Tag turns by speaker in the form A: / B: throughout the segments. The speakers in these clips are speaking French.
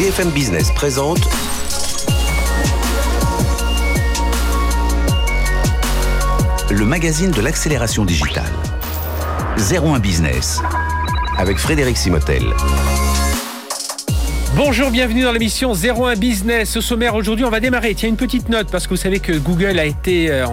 A: BFM Business présente le magazine de l'accélération digitale. 01 Business avec Frédéric Simotel.
B: Bonjour, bienvenue dans l'émission 01 Business. Au sommaire aujourd'hui, on va démarrer. Tiens, une petite note parce que vous savez que Google a été, euh,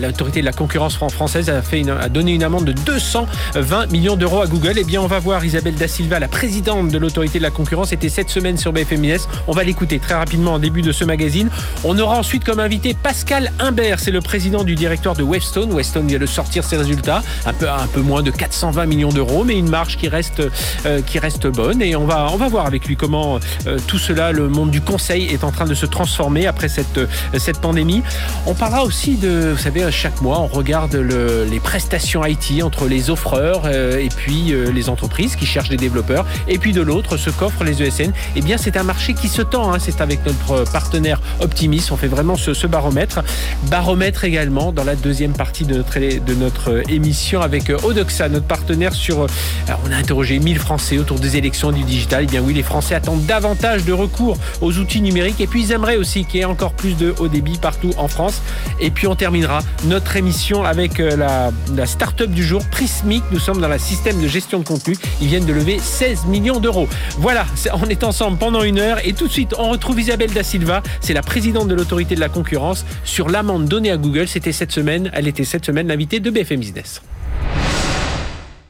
B: l'autorité de la concurrence française a, donné une amende de 220 millions d'euros à Google. Eh bien, on va voir Isabelle Da Silva, la présidente de l'autorité de la concurrence, était cette semaine sur BFM Business. On va l'écouter très rapidement en début de ce magazine. On aura ensuite comme invité Pascal Imbert, c'est le président du directoire de Webstone. Webstone vient de sortir ses résultats, un peu, moins de 420 millions d'euros, mais une marge qui reste, euh, bonne. Et on va, voir avec lui comment euh, tout cela, le monde du conseil est en train de se transformer après cette, euh, cette pandémie. On parlera aussi de, vous savez, chaque mois, on regarde les prestations IT entre les offreurs euh, et puis les entreprises qui cherchent des développeurs. Et puis de l'autre, ce qu'offrent les ESN. Eh bien, c'est un marché qui se tend. Hein. C'est avec notre partenaire Optimis. On fait vraiment ce, baromètre. Baromètre également dans la deuxième partie de notre, émission avec Odoxa, notre partenaire sur. on a interrogé 1000 Français autour des élections du digital. Eh bien, oui, les Français attendent davantage de recours aux outils numériques et puis ils aimeraient aussi qu'il y ait encore plus de haut débit partout en France. Et puis on terminera notre émission avec euh, la, la start-up du jour, Prismic. Nous sommes dans le système de gestion de contenu. Ils viennent de lever 16 millions d'euros. Voilà, on est ensemble pendant une heure et tout de suite on retrouve Isabelle Da Silva, c'est la présidente de l'autorité de la concurrence sur l'amende donnée à Google. C'était cette semaine, elle était cette semaine l'invitée de BFM Business.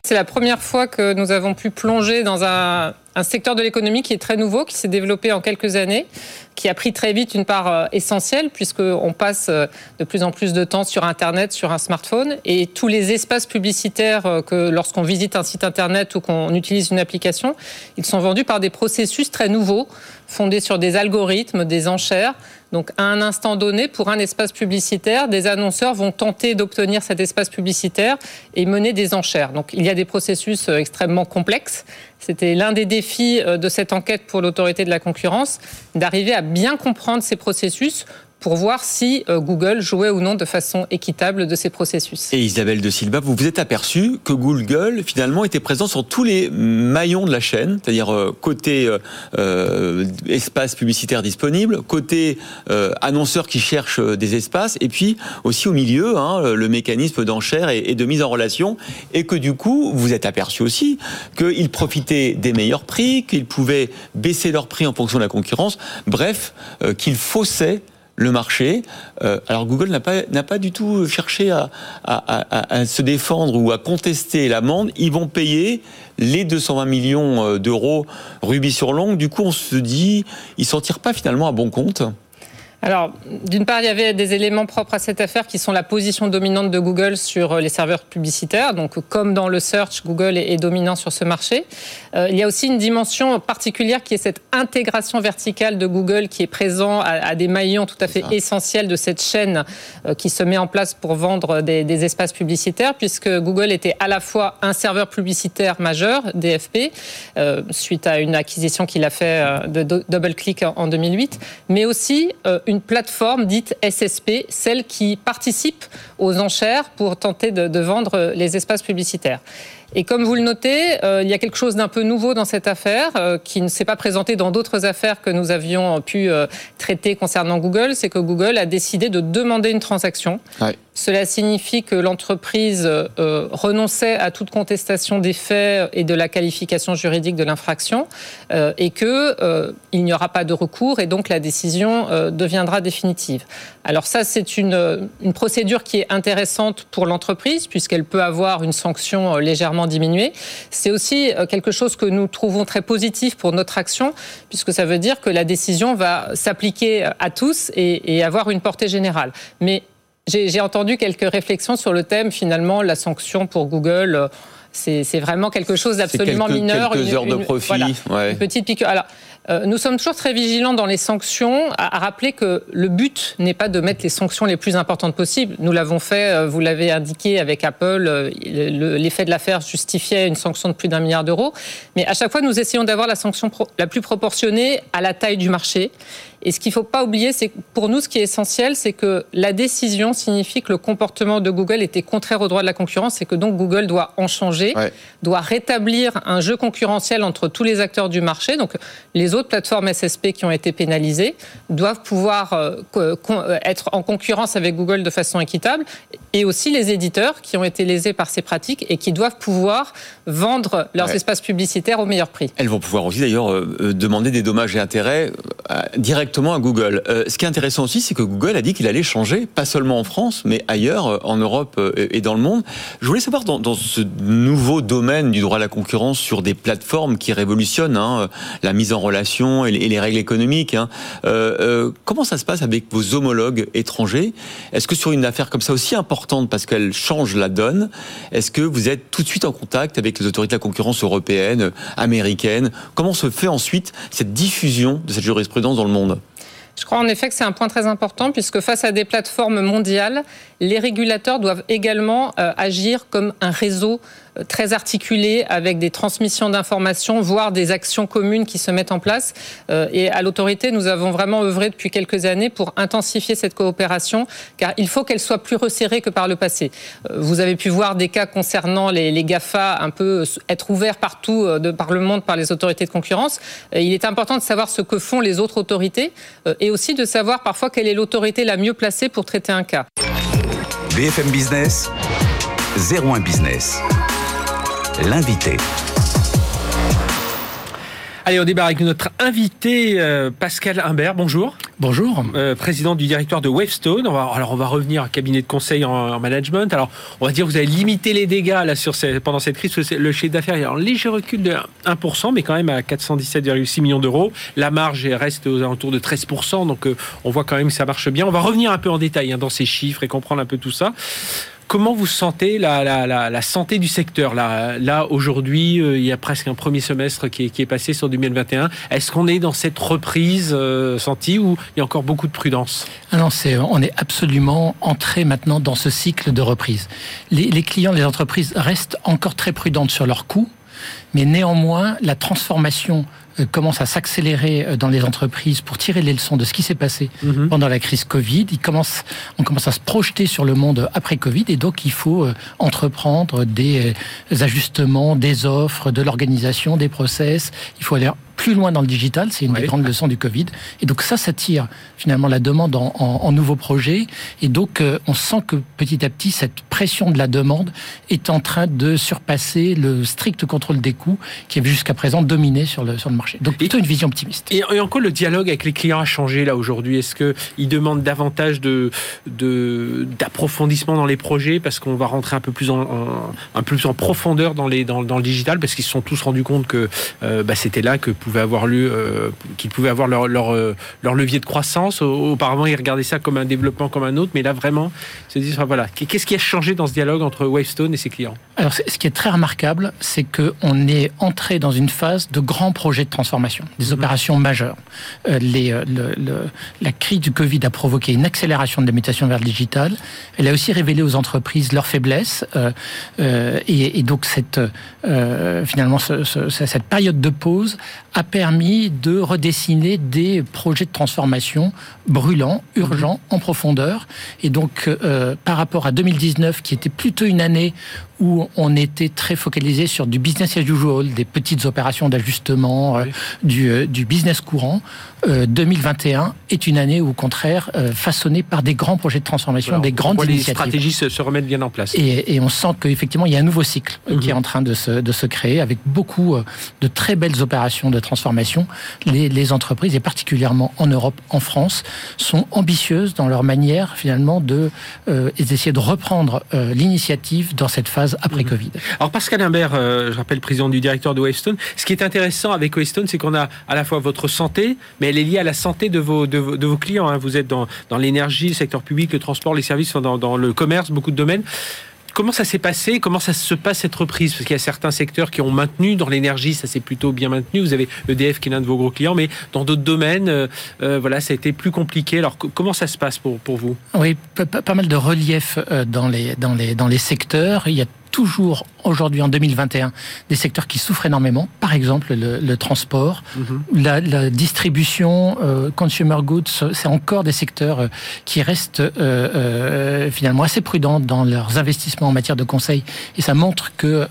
C: C'est la première fois que nous avons pu plonger dans un, un secteur de l'économie qui est très nouveau, qui s'est développé en quelques années, qui a pris très vite une part euh, essentielle, puisqu'on passe euh, de plus en plus de temps sur Internet, sur un smartphone, et tous les espaces publicitaires euh, que lorsqu'on visite un site Internet ou qu'on utilise une application, ils sont vendus par des processus très nouveaux, fondés sur des algorithmes, des enchères. Donc, à un instant donné, pour un espace publicitaire, des annonceurs vont tenter d'obtenir cet espace publicitaire et mener des enchères. Donc, il y a des processus extrêmement complexes c'était l'un des défis euh, de cette enquête pour l'autorité de la concurrence, d'arriver à bien comprendre ces processus pour voir si euh, Google jouait ou non de façon équitable de ces processus.
D: Et Isabelle de Silva, vous vous êtes aperçu que Google finalement était présent sur tous les maillons de la chaîne, c'est-à-dire euh, côté euh, espace publicitaire disponible, côté annonceurs qui cherchent des espaces, et puis aussi au milieu hein, le mécanisme d'enchère et, et, de mise en relation, et que du coup vous êtes aperçu aussi qu'ils profitaient des meilleurs prix, qu'ils pouvaient baisser leurs prix en fonction de la concurrence, bref, qu'ils faussaient le marché. Euh, alors Google n'a pas, n'a pas du tout cherché à, se défendre ou à contester l'amende. Ils vont payer les 220 millions euh, d'euros rubis sur longue. Du coup, on se dit, ils s'en tirent pas finalement à bon compte.
C: Alors, d'une part, il y avait des éléments propres à cette affaire qui sont la position dominante de Google sur euh, les serveurs publicitaires. Donc, comme dans le search, Google est, dominant sur ce marché. Euh, il y a aussi une dimension particulière qui est cette intégration verticale de Google qui est présent à, des maillons tout à fait essentiels de cette chaîne euh, qui se met en place pour vendre des, espaces publicitaires, puisque Google était à la fois un serveur publicitaire majeur, DFP, suite à une acquisition qu'il a fait de DoubleClick en 2008, mais aussi une une plateforme dite SSP, celle qui participe aux enchères pour tenter de, vendre les espaces publicitaires. Et comme vous le notez, euh, il y a quelque chose d'un peu nouveau dans cette affaire euh, qui ne s'est pas présenté dans d'autres affaires que nous avions pu euh, traiter concernant Google, c'est que Google a décidé de demander une transaction. Cela signifie que l'entreprise renonçait à toute contestation des faits et de la qualification juridique de l'infraction et que il n'y aura pas de recours et donc la décision deviendra définitive. Alors ça, c'est une, une procédure qui est intéressante pour l'entreprise puisqu'elle peut avoir une sanction légèrement diminuée. C'est aussi quelque chose que nous trouvons très positif pour notre action puisque ça veut dire que la décision va s'appliquer à tous et, et avoir une portée générale. Mais j'ai entendu quelques réflexions sur le thème, finalement, la sanction pour Google. Euh, c'est vraiment quelque chose d'absolument mineur.
D: Quelques heures de profit.
C: Une petite piqûre. Alors, euh, nous sommes toujours très vigilants dans les sanctions, à, rappeler que le but n'est pas de mettre les sanctions les plus importantes possibles. Nous l'avons fait, euh, vous l'avez indiqué avec Apple, l'effet de l'affaire justifiait une sanction de plus d'un milliard d'euros. Mais à chaque fois, nous essayons d'avoir la sanction la plus proportionnée à la taille du marché Et ce qu'il ne faut pas oublier, c'est que pour nous, ce qui est essentiel, c'est que la décision signifie que le comportement de Google était contraire au droit de la concurrence et que donc Google doit en changer, doit rétablir un jeu concurrentiel entre tous les acteurs du marché. Donc les autres plateformes SSP qui ont été pénalisées doivent pouvoir euh, être en concurrence avec Google de façon équitable et aussi les éditeurs qui ont été lésés par ces pratiques et qui doivent pouvoir vendre leurs espaces publicitaires au meilleur prix.
D: Elles vont pouvoir aussi d'ailleurs euh, euh, demander des dommages et intérêts directement à Google. ce qui est intéressant aussi, c'est que Google a dit qu'il allait changer, pas seulement en France, mais ailleurs, en Europe et dans le monde. Je voulais savoir dans, dans ce nouveau domaine du droit à la concurrence sur des plateformes qui révolutionnent hein, la mise en relation et les, règles économiques. Hein, comment ça se passe avec vos homologues étrangers? Est-ce que sur une affaire comme ça aussi importante, parce qu'elle change la donne, est-ce que vous êtes tout de suite en contact avec les autorités de la concurrence européennes, américaines? Comment se fait ensuite cette diffusion de cette jurisprudence dans le monde?
C: Je crois en effet que c'est un point très important puisque face à des plateformes mondiales, les régulateurs doivent également euh, agir comme un réseau très articulé avec des transmissions d'informations, voire des actions communes qui se mettent en place. Euh, et à l'autorité, nous avons vraiment œuvré depuis quelques années pour intensifier cette coopération, car il faut qu'elle soit plus resserrée que par le passé. Euh, vous avez pu voir des cas concernant les, GAFA un peu être ouverts partout euh, par le monde par les autorités de concurrence. Il est important de savoir ce que font les autres autorités et aussi de savoir parfois quelle est l'autorité la mieux placée pour traiter un cas.
A: BFM Business, 01 Business l'invité.
B: Allez, on débarque avec notre invité euh, Pascal Imbert. Bonjour.
E: Bonjour.
B: Euh, président du directoire de Wavestone. alors, on va revenir à cabinet de conseil en, management. Alors, on va dire que vous avez limité les dégâts là, sur pendant cette crise. Le chiffre d'affaires est en léger recul de 1%, mais quand même à 417,6 millions d'euros. La marge reste aux alentours de 13%. Donc, euh, on voit quand même que ça marche bien. On va revenir un peu en détail hein, dans ces chiffres et comprendre un peu tout ça. Comment vous sentez la, santé du secteur Là, aujourd'hui, euh, il y a presque un premier semestre qui est, passé sur 2021. Est-ce qu'on est dans cette reprise euh, sentie ou il y a encore beaucoup de prudence?
E: Ah Non, c'est, on est absolument entré maintenant dans ce cycle de reprise. Les, les clients, les entreprises restent encore très prudentes sur leurs coûts, mais néanmoins, la transformation commence à s'accélérer euh, dans les entreprises pour tirer les leçons de ce qui s'est passé mhm. pendant la crise Covid. Il commence, on commence à se projeter sur le monde après Covid et donc il faut euh, entreprendre des ajustements, des offres, de l'organisation, des process. Il faut aller plus loin dans le digital, c'est une des grandes leçons du Covid. Et donc ça, ça tire finalement la demande en, en, nouveaux projets. Et donc euh, on sent que petit à petit, cette pression de la demande est en train de surpasser le strict contrôle des coûts qui avait jusqu'à présent dominé sur le, sur le marché. Donc plutôt une vision optimiste.
B: Et, et encore le dialogue avec les clients a changé là aujourd'hui? Est-ce qu'ils demandent davantage de, d'approfondissement dans les projets? Parce qu'on va rentrer un peu plus en, un peu plus en profondeur dans, les, dans, dans le digital parce qu'ils se sont tous rendus compte que euh, bah, c'était là que pouvaient avoir lieu, euh, qu'ils pouvaient avoir leur, leur, euh, leur, levier de croissance. Auparavant, ils regardaient ça comme un développement comme un autre, mais là vraiment, ils se disent voilà, qu'est-ce qui a changé dans ce dialogue entre Wavestone et ses clients?
E: Alors, ce qui est très remarquable, c'est qu'on est entré dans une phase de grands projets de transformation, des mhm. opérations majeures. Euh, les, le, la crise du Covid a provoqué une accélération de la mutation vers le digital. Elle a aussi révélé aux entreprises leurs faiblesses et, et, donc cette finalement ce, cette période de pause a permis de redessiner des projets de transformation brûlants, urgents, en profondeur. Et donc, euh, par rapport à 2019, qui était plutôt une année où on était très focalisé sur du business as usual, des petites opérations d'ajustement, euh, du, euh, du, business courant. 2021 est une année, au contraire, façonnée par des grands projets de transformation, des grandes initiatives.
B: Les stratégies se, remettent bien en place.
E: Et, et on sent qu'effectivement, il y a un nouveau cycle qui est mhm. en train de se, de se créer avec beaucoup de très belles opérations de transformation. Les, les entreprises, et particulièrement en Europe, en France, sont ambitieuses dans leur manière, finalement, de euh, d'essayer de reprendre l'initiative dans cette phase après mhm. Covid.
B: Alors Pascal Imbert, euh, je rappelle président du directeur de Wavestone, ce qui est intéressant avec Wavestone, c'est qu'on a à la fois votre santé, mais elle est liée à la santé de vos, de, vos clients. Hein. Vous êtes dans, dans l'énergie, le secteur public, le transport, les services, dans, dans le commerce, beaucoup de domaines. Comment ça s'est passé? Comment ça se passe cette reprise? Parce qu'il y a certains secteurs qui ont maintenu dans l'énergie, ça s'est plutôt bien maintenu. Vous avez EDF qui est l'un de vos gros clients, mais dans d'autres domaines, euh, euh, voilà, ça a été plus compliqué. Alors comment ça se passe pour, pour vous?
E: Oui, pas, mal de relief dans les, dans, les, dans les secteurs. Il y a toujours aujourd'hui en 2021 des secteurs qui souffrent énormément. Par exemple, le, transport, mhm. la, distribution, euh, consumer goods, c'est encore des secteurs euh, qui restent euh, finalement assez prudents dans leurs investissements en matière de conseil. Et ça montre que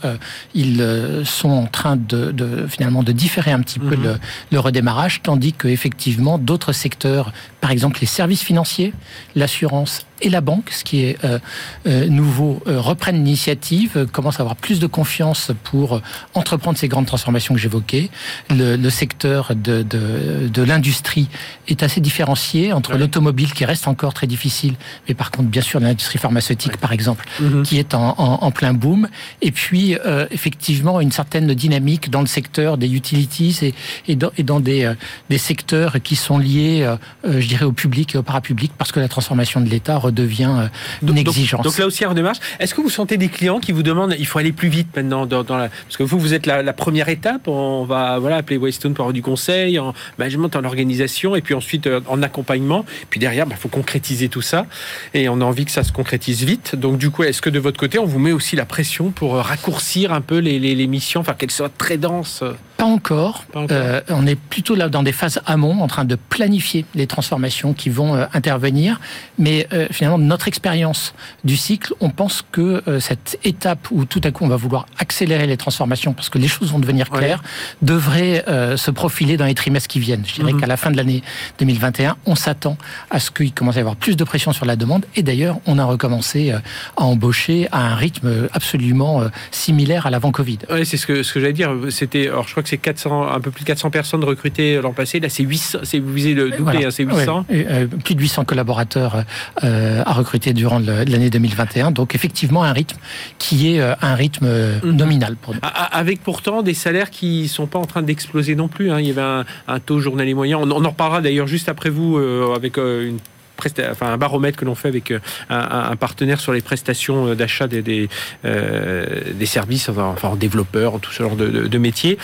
E: ils sont en train de, finalement de différer un petit peu mhm. le, le redémarrage, tandis que effectivement d'autres secteurs, par exemple les services financiers, l'assurance et la banque, ce qui est euh, euh, nouveau, euh, reprennent l'initiative, commencent à avoir plus de confiance pour entreprendre ces grandes transformations que j'évoquais. Le, secteur de, de, l'industrie est assez différencié entre l'automobile qui reste encore très difficile, mais par contre, bien sûr, l'industrie pharmaceutique, par exemple, mhm. qui est en, plein boom. Et puis, effectivement, une certaine dynamique dans le secteur des utilities et, et, dans, et dans, des, des secteurs qui sont liés, je dirais, au public et au parapublic, parce que la transformation de l'État devient euh, une exigence.
B: Donc, là aussi, en démarche, est-ce que vous sentez des clients qui vous demandent il faut aller plus vite maintenant dans, la... Parce que vous, vous êtes la, première étape. On va voilà, appeler Waystone pour avoir du conseil, en management, en organisation, et puis ensuite euh, en accompagnement. Puis derrière, il bah, faut concrétiser tout ça. Et on a envie que ça se concrétise vite. Donc du coup, est-ce que de votre côté, on vous met aussi la pression pour euh, raccourcir un peu les, les missions, enfin qu'elles soient très denses
E: pas encore. Euh, on est plutôt là dans des phases amont, en train de planifier les transformations qui vont euh, intervenir. Mais euh, finalement, notre expérience du cycle, on pense que cette étape où tout à coup on va vouloir accélérer les transformations parce que les choses vont devenir claires, devrait se profiler dans les trimestres qui viennent. Je dirais mhm. qu'à la fin de l'année 2021, on s'attend à ce qu'il commence à y avoir plus de pression sur la demande. Et d'ailleurs, on a recommencé à embaucher à un rythme absolument similaire à l'avant Covid.
B: Oui, c'est ce que, ce que j'allais dire. C'était, alors je crois que c'est 400, un peu plus de 400 personnes recrutées l'an passé. Là, c'est 800, c'est, vous visez le doublé, hein, c'est 800.
E: Euh, plus de 800 collaborateurs euh, à recruter durant l'année 2021. Donc, effectivement, un rythme qui est euh, un rythme mhm. nominal pour nous.
B: Avec pourtant des salaires qui sont pas en train d'exploser non plus. Hein. Il y avait un, taux journalier moyen. On, en reparlera d'ailleurs juste après vous avec une enfin, un baromètre que l'on fait avec un, partenaire sur les prestations d'achat des, des, services, enfin, en développeurs, en tout ce genre de, de métiers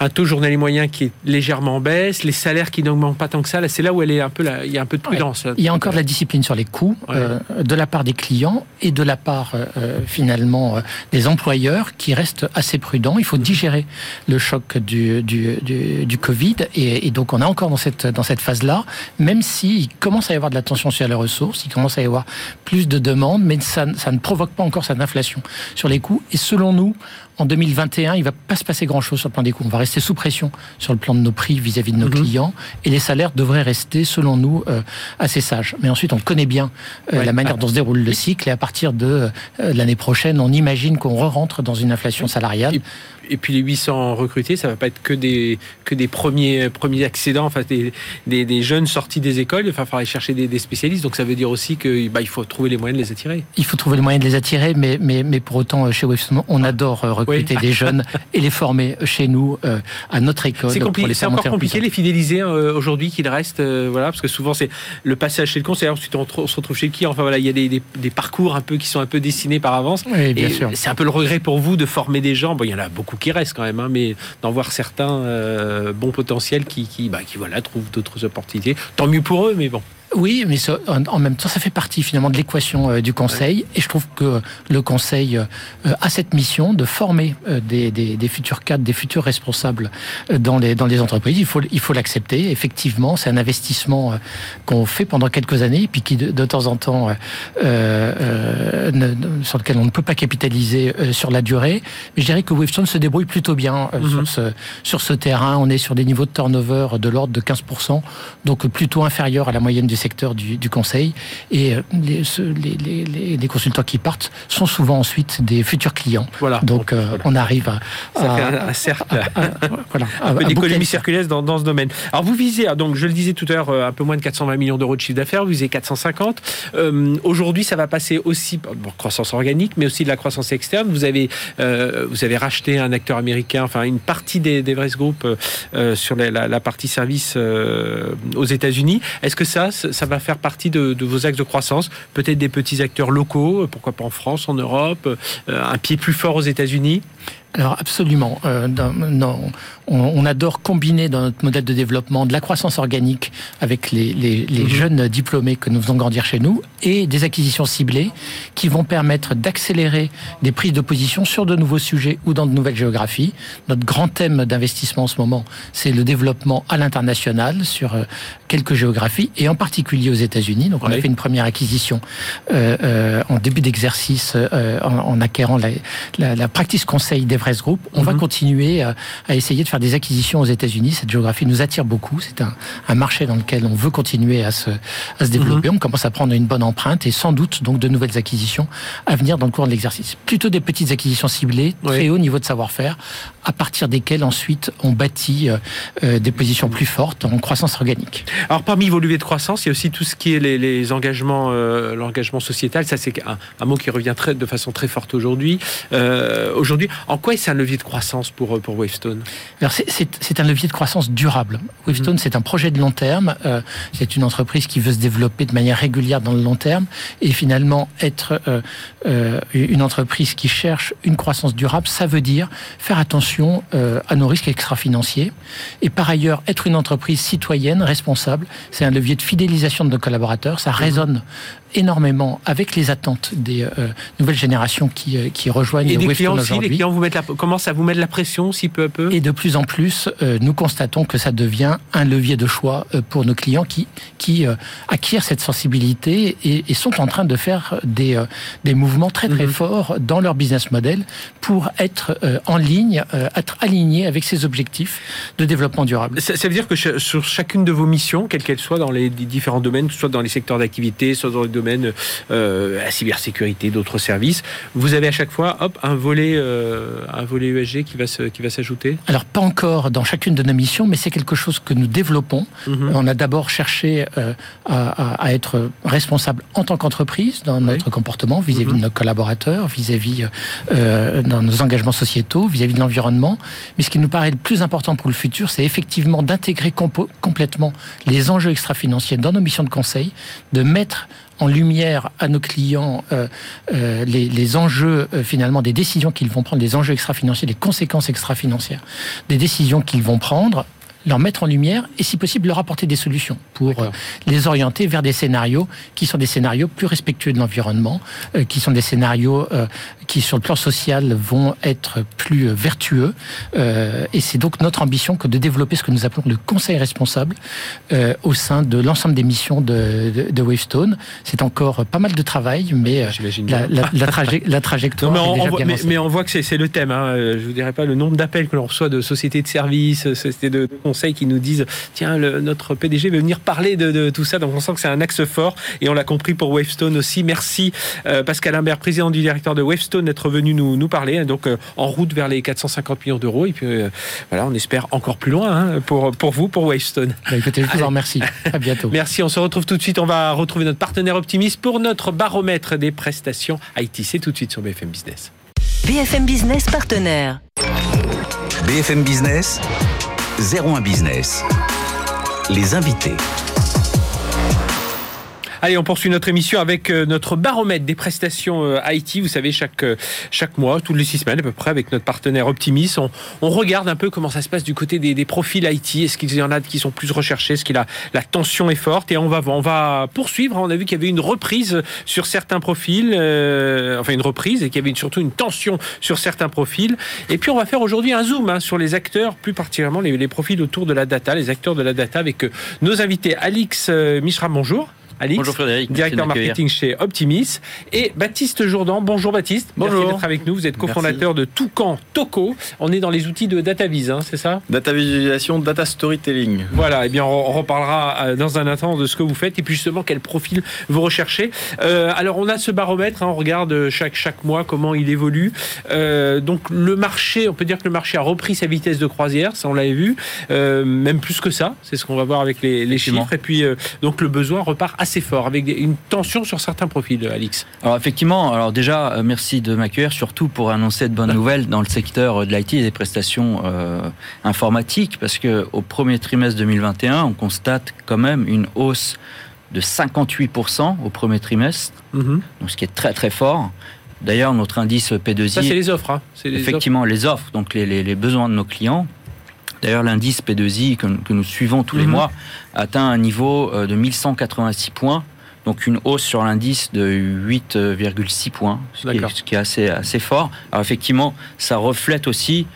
B: un taux journalier moyen qui est légèrement en baisse, les salaires qui n'augmentent pas tant que ça. c'est là où elle est un peu il y a un peu de prudence.
E: Il y a encore de la discipline sur les coûts euh, de la part des clients et de la part euh, euh, finalement des employeurs qui restent assez prudents. Il faut digérer le choc du, du, du, Covid et, donc on est encore dans cette, dans cette phase-là, même s'il commence à y avoir de la tension sur les ressources, il commence à y avoir plus de demandes, mais ça, ça ne provoque pas encore cette inflation sur les coûts. Et selon nous, en 2021, il va pas se passer grand-chose sur le plan des coûts. On va rester sous pression sur le plan de nos prix vis-à-vis de nos mhm. clients et les salaires devraient rester, selon nous, euh, assez sages. Mais ensuite, on connaît bien euh, la manière dont se déroule le cycle et à partir de euh, l'année prochaine, on imagine qu'on re-rentre dans une inflation salariale
B: et puis les 800 recrutés, ça va pas être que des, que des premiers, premiers accédants, enfin des, des, jeunes sortis des écoles. Il va falloir aller chercher des, spécialistes. Donc ça veut dire aussi qu'il bah, faut trouver les moyens de les attirer.
E: Il faut trouver les moyens de les attirer, mais, mais, mais pour autant, euh, chez Webstone, on adore euh, recruter des jeunes et les former chez nous, euh, à notre école.
B: C'est encore compliqué les fidéliser aujourd'hui qu'il reste, voilà, parce que souvent c'est le passage chez le conseiller, ensuite on, se retrouve chez qui? Enfin voilà, il y a des, des, parcours un peu qui sont un peu dessinés par avance.
E: Oui, bien sûr.
B: C'est un peu le regret pour vous de former des gens. Bon, il y en a beaucoup qui restent quand même, hein, mais d'en voir certains euh, bons potentiels qui, qui, bah, qui voilà, trouvent d'autres opportunités. Tant mieux pour eux, mais bon.
E: Oui, mais en même temps, ça fait partie finalement de l'équation euh, du Conseil. Et je trouve que le Conseil euh, a cette mission de former euh, des, des, des, futurs cadres, des futurs responsables dans les, dans les entreprises. Il faut il faut l'accepter. Effectivement, c'est un investissement qu'on fait pendant quelques années, et puis qui de, de temps en temps, euh, ne, sur lequel on ne peut pas capitaliser sur la durée. Mais je dirais que Wavestone se débrouille plutôt bien sur, ce, sur ce terrain. On est sur des niveaux de turnover de l'ordre de 15%, donc plutôt inférieur à la moyenne du secteur du, du conseil. Et euh, les, les, les, les, consultants qui partent sont souvent ensuite des futurs clients.
B: Voilà.
E: Donc, euh, on arrive à.
B: Ça fait un, cercle. voilà, un peu d'économie circulaire dans, dans, ce domaine. Alors, vous visez, ah, donc, je le disais tout à l'heure, euh, un peu moins de 420 millions d'euros de chiffre d'affaires. Vous visez 450. Euh, Aujourd'hui, ça va passer aussi, bon, croissance organique, mais aussi de la croissance externe. Vous avez, euh, vous avez racheté un acteur américain, enfin, une partie des, des Group sur la, la, la, partie service aux États-Unis. Est-ce que ça, ça va faire partie de, vos axes de croissance. Peut-être des petits acteurs locaux, pourquoi pas en France, en Europe, euh, un pied plus fort aux États-Unis?
E: Alors absolument. Euh, on, adore combiner dans notre modèle de développement de la croissance organique avec les, les, les mhm. jeunes diplômés que nous faisons grandir chez nous et des acquisitions ciblées qui vont permettre d'accélérer des prises de position sur de nouveaux sujets ou dans de nouvelles géographies. Notre grand thème d'investissement en ce moment, c'est le développement à l'international sur euh, quelques géographies et en particulier aux États-Unis. Donc on a fait une première acquisition euh, euh, en début d'exercice euh, en, en, acquérant la, la, la practice conseil d'Everest Group. On va mhm. continuer à, à, essayer de faire des acquisitions aux États-Unis. Cette géographie nous attire beaucoup. C'est un, un, marché dans lequel on veut continuer à se, à se développer. Mhm. On commence à prendre une bonne empreinte et sans doute donc de nouvelles acquisitions à venir dans le cours de l'exercice. Plutôt des petites acquisitions ciblées, très haut niveau de savoir-faire, à partir desquelles ensuite on bâtit des positions plus fortes en croissance organique.
B: Alors parmi vos leviers de croissance, il y a aussi tout ce qui est les, engagements, euh, l'engagement sociétal. Ça c'est un, mot qui revient très, de façon très forte aujourd'hui. Euh, aujourd'hui, en quoi est-ce un levier de croissance pour pour Wavestone?
E: C'est un levier de croissance durable. Wavestone, mhm. c'est un projet de long terme. Euh, c'est une entreprise qui veut se développer de manière régulière dans le long terme et finalement être une entreprise qui cherche une croissance durable. Ça veut dire faire attention à nos risques extra-financiers et par ailleurs être une entreprise citoyenne responsable c'est un levier de fidélisation de nos collaborateurs. Ça résonne énormément avec les attentes des euh, nouvelles générations qui, euh, qui rejoignent
B: Et des clients aussi, les clients vous mettent la, commencent à vous mettre la pression si peu à peu?
E: Et de plus en plus, euh, nous constatons que ça devient un levier de choix pour nos clients qui, qui acquièrent cette sensibilité et, et, sont en train de faire des, des mouvements très très mhm. forts dans leur business model pour être en ligne, être alignés avec ces objectifs de développement durable.
B: Ça, ça veut dire que sur chacune de vos missions, quelles qu'elles soient dans les différents domaines, soit dans les secteurs d'activité, soit dans les domaine euh, la cybersécurité, d'autres services. Vous avez à chaque fois hop, un volet, euh, un volet ESG qui va, se, qui va s'ajouter?
E: Alors, pas encore dans chacune de nos missions, mais c'est quelque chose que nous développons. Mhm. On a d'abord cherché euh, à, être responsable en tant qu'entreprise dans notre comportement vis-à-vis de mhm. nos collaborateurs, vis-à-vis euh, dans nos engagements sociétaux, vis-à-vis de l'environnement. Mais ce qui nous paraît le plus important pour le futur, c'est effectivement d'intégrer complètement les enjeux extra-financiers dans nos missions de conseil, de mettre en lumière à nos clients euh, euh, les, enjeux euh, finalement des décisions qu'ils vont prendre, les enjeux extra-financiers, les conséquences extra-financières des décisions qu'ils vont prendre leur mettre en lumière et si possible leur apporter des solutions pour euh, les orienter vers des scénarios qui sont des scénarios plus respectueux de l'environnement, euh, qui sont des scénarios euh, qui sur le plan social vont être plus vertueux. et c'est donc notre ambition que de développer ce que nous appelons le conseil responsable au sein de l'ensemble des missions de, de, Wavestone. C'est encore pas mal de travail, mais la, la, la, trajectoire.
B: mais, on, voit, mais, on voit que c'est le thème. Hein. Je vous dirais pas le nombre d'appels que l'on reçoit de sociétés de services, sociétés de conseils qui nous disent tiens, le, notre PDG veut venir parler de, tout ça. Donc on sent que c'est un axe fort et on l'a compris pour Wavestone aussi. Merci euh, Pascal Imbert, président du directeur de Wavestone, d'être venu nous, nous parler. Donc euh, en route vers les 450 millions d'euros. Et puis euh, voilà, on espère encore plus loin hein, pour, pour vous, pour Wavestone.
E: Bah, écoutez, je vous en remercie. À bientôt.
B: Merci. On se retrouve tout de suite. On va retrouver notre partenaire optimiste pour notre baromètre des prestations IT. C'est tout de suite sur BFM Business.
A: BFM Business partenaire. BFM Business. 01 Business. Les invités.
B: Allez, on poursuit notre émission avec euh, notre baromètre des prestations euh, IT. Vous savez, chaque, euh, chaque mois, toutes les six semaines à peu près, avec notre partenaire Optimis, on, on regarde un peu comment ça se passe du côté des, des profils IT. Est-ce qu'il y en a qui sont plus recherchés? Est-ce que la, la tension est forte? Et on va, on va poursuivre. On a vu qu'il y avait une reprise sur certains profils, enfin une reprise, et qu'il y avait surtout une tension sur certains profils. Et puis on va faire aujourd'hui un zoom hein, sur les acteurs, plus particulièrement les, les, profils autour de la data, les acteurs de la data, avec nos invités. Alix Mishra, bonjour.
F: Alix, bonjour Frédéric,
B: directeur marketing chez Optimis, et Baptiste Jourdan. Bonjour Baptiste, bonjour. merci d'être avec nous. Vous êtes cofondateur de Toucan Toco. On est dans les outils de DataVis, hein, c'est ça?
F: Data visualisation, data storytelling.
B: Voilà, et eh bien on reparlera euh, dans un instant de ce que vous faites et puis justement quel profil vous recherchez. Euh, alors on a ce baromètre, hein, on regarde chaque chaque mois comment il évolue. Euh, donc le marché, on peut dire que le marché a repris sa vitesse de croisière, ça on l'avait vu, euh, même plus que ça. C'est ce qu'on va voir avec les, les chiffres. Et puis euh, donc le besoin repart assez assez fort, avec une tension sur certains profils, Alix.
G: Alors effectivement, alors déjà, euh, merci de m'accueillir, surtout pour annoncer de bonnes nouvelles dans le secteur de l'IT et des prestations euh, informatiques, parce que au premier trimestre 2021, on constate quand même une hausse de 58% au premier trimestre, mhm. donc ce qui est très très fort. D'ailleurs, notre indice P2I.
B: Ça, c'est les offres. Hein.
G: effectivement, les offres, donc les, les, les besoins de nos clients D'ailleurs, l'indice P2I que, nous suivons tous les mhm. mois atteint un niveau de 1186 points. Donc une hausse sur l'indice de 8,6 points, ce qui, est, assez, assez fort. Alors effectivement, ça reflète aussi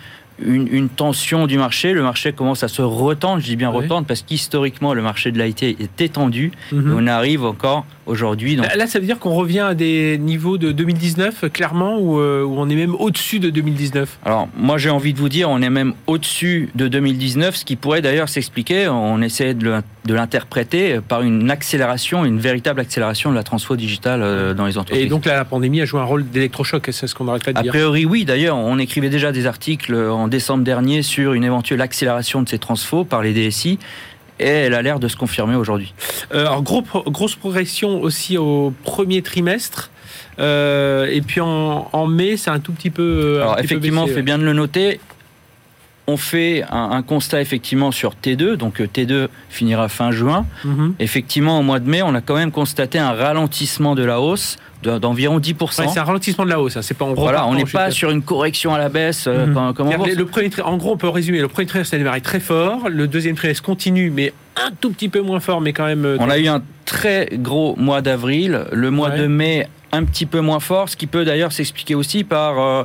G: une, tension du marché. Le marché commence à se retendre, je dis bien retendre, parce qu'historiquement, le marché de l'IT est étendu. Mhm. on arrive encore aujourd'hui.
B: Là, ça veut dire qu'on revient à des niveaux de 2019, clairement, euh, ou, on est même au-dessus de 2019
G: Alors, moi, j'ai envie de vous dire, on est même au-dessus de 2019, ce qui pourrait d'ailleurs s'expliquer, on essaie de l'interpréter par une accélération, une véritable accélération de la transfo digitale euh, dans les entreprises.
B: Et donc, là, la pandémie a joué un rôle d'électrochoc, c'est ce qu'on aurait pas de
G: dire A priori, oui. D'ailleurs, on écrivait déjà des articles en décembre dernier sur une éventuelle accélération de ces transfos par les DSI et elle a l'air de se confirmer aujourd'hui.
B: Euh, alors gros, grosse progression aussi au premier trimestre. Euh, et puis en, mai, c'est un tout petit peu.
G: Euh, alors effectivement, on fait bien de le noter. On fait un, constat effectivement sur T2, donc T2 finira fin juin. Mhm. Effectivement, au mois de mai, on a quand même constaté un ralentissement de la hausse d'environ 10%.
B: c'est un ralentissement de la hausse. Hein. C'est pas
G: on voilà, on n'est pas sur une correction à la baisse. Euh, mhm.
B: le premier, en gros, on peut résumer. Le premier trimestre a démarré très fort. Le deuxième trimestre continue, mais un tout petit peu moins fort, mais quand même. Euh,
G: on a eu un très gros mois d'avril. Le mois de mai un petit peu moins fort, ce qui peut d'ailleurs s'expliquer aussi par euh,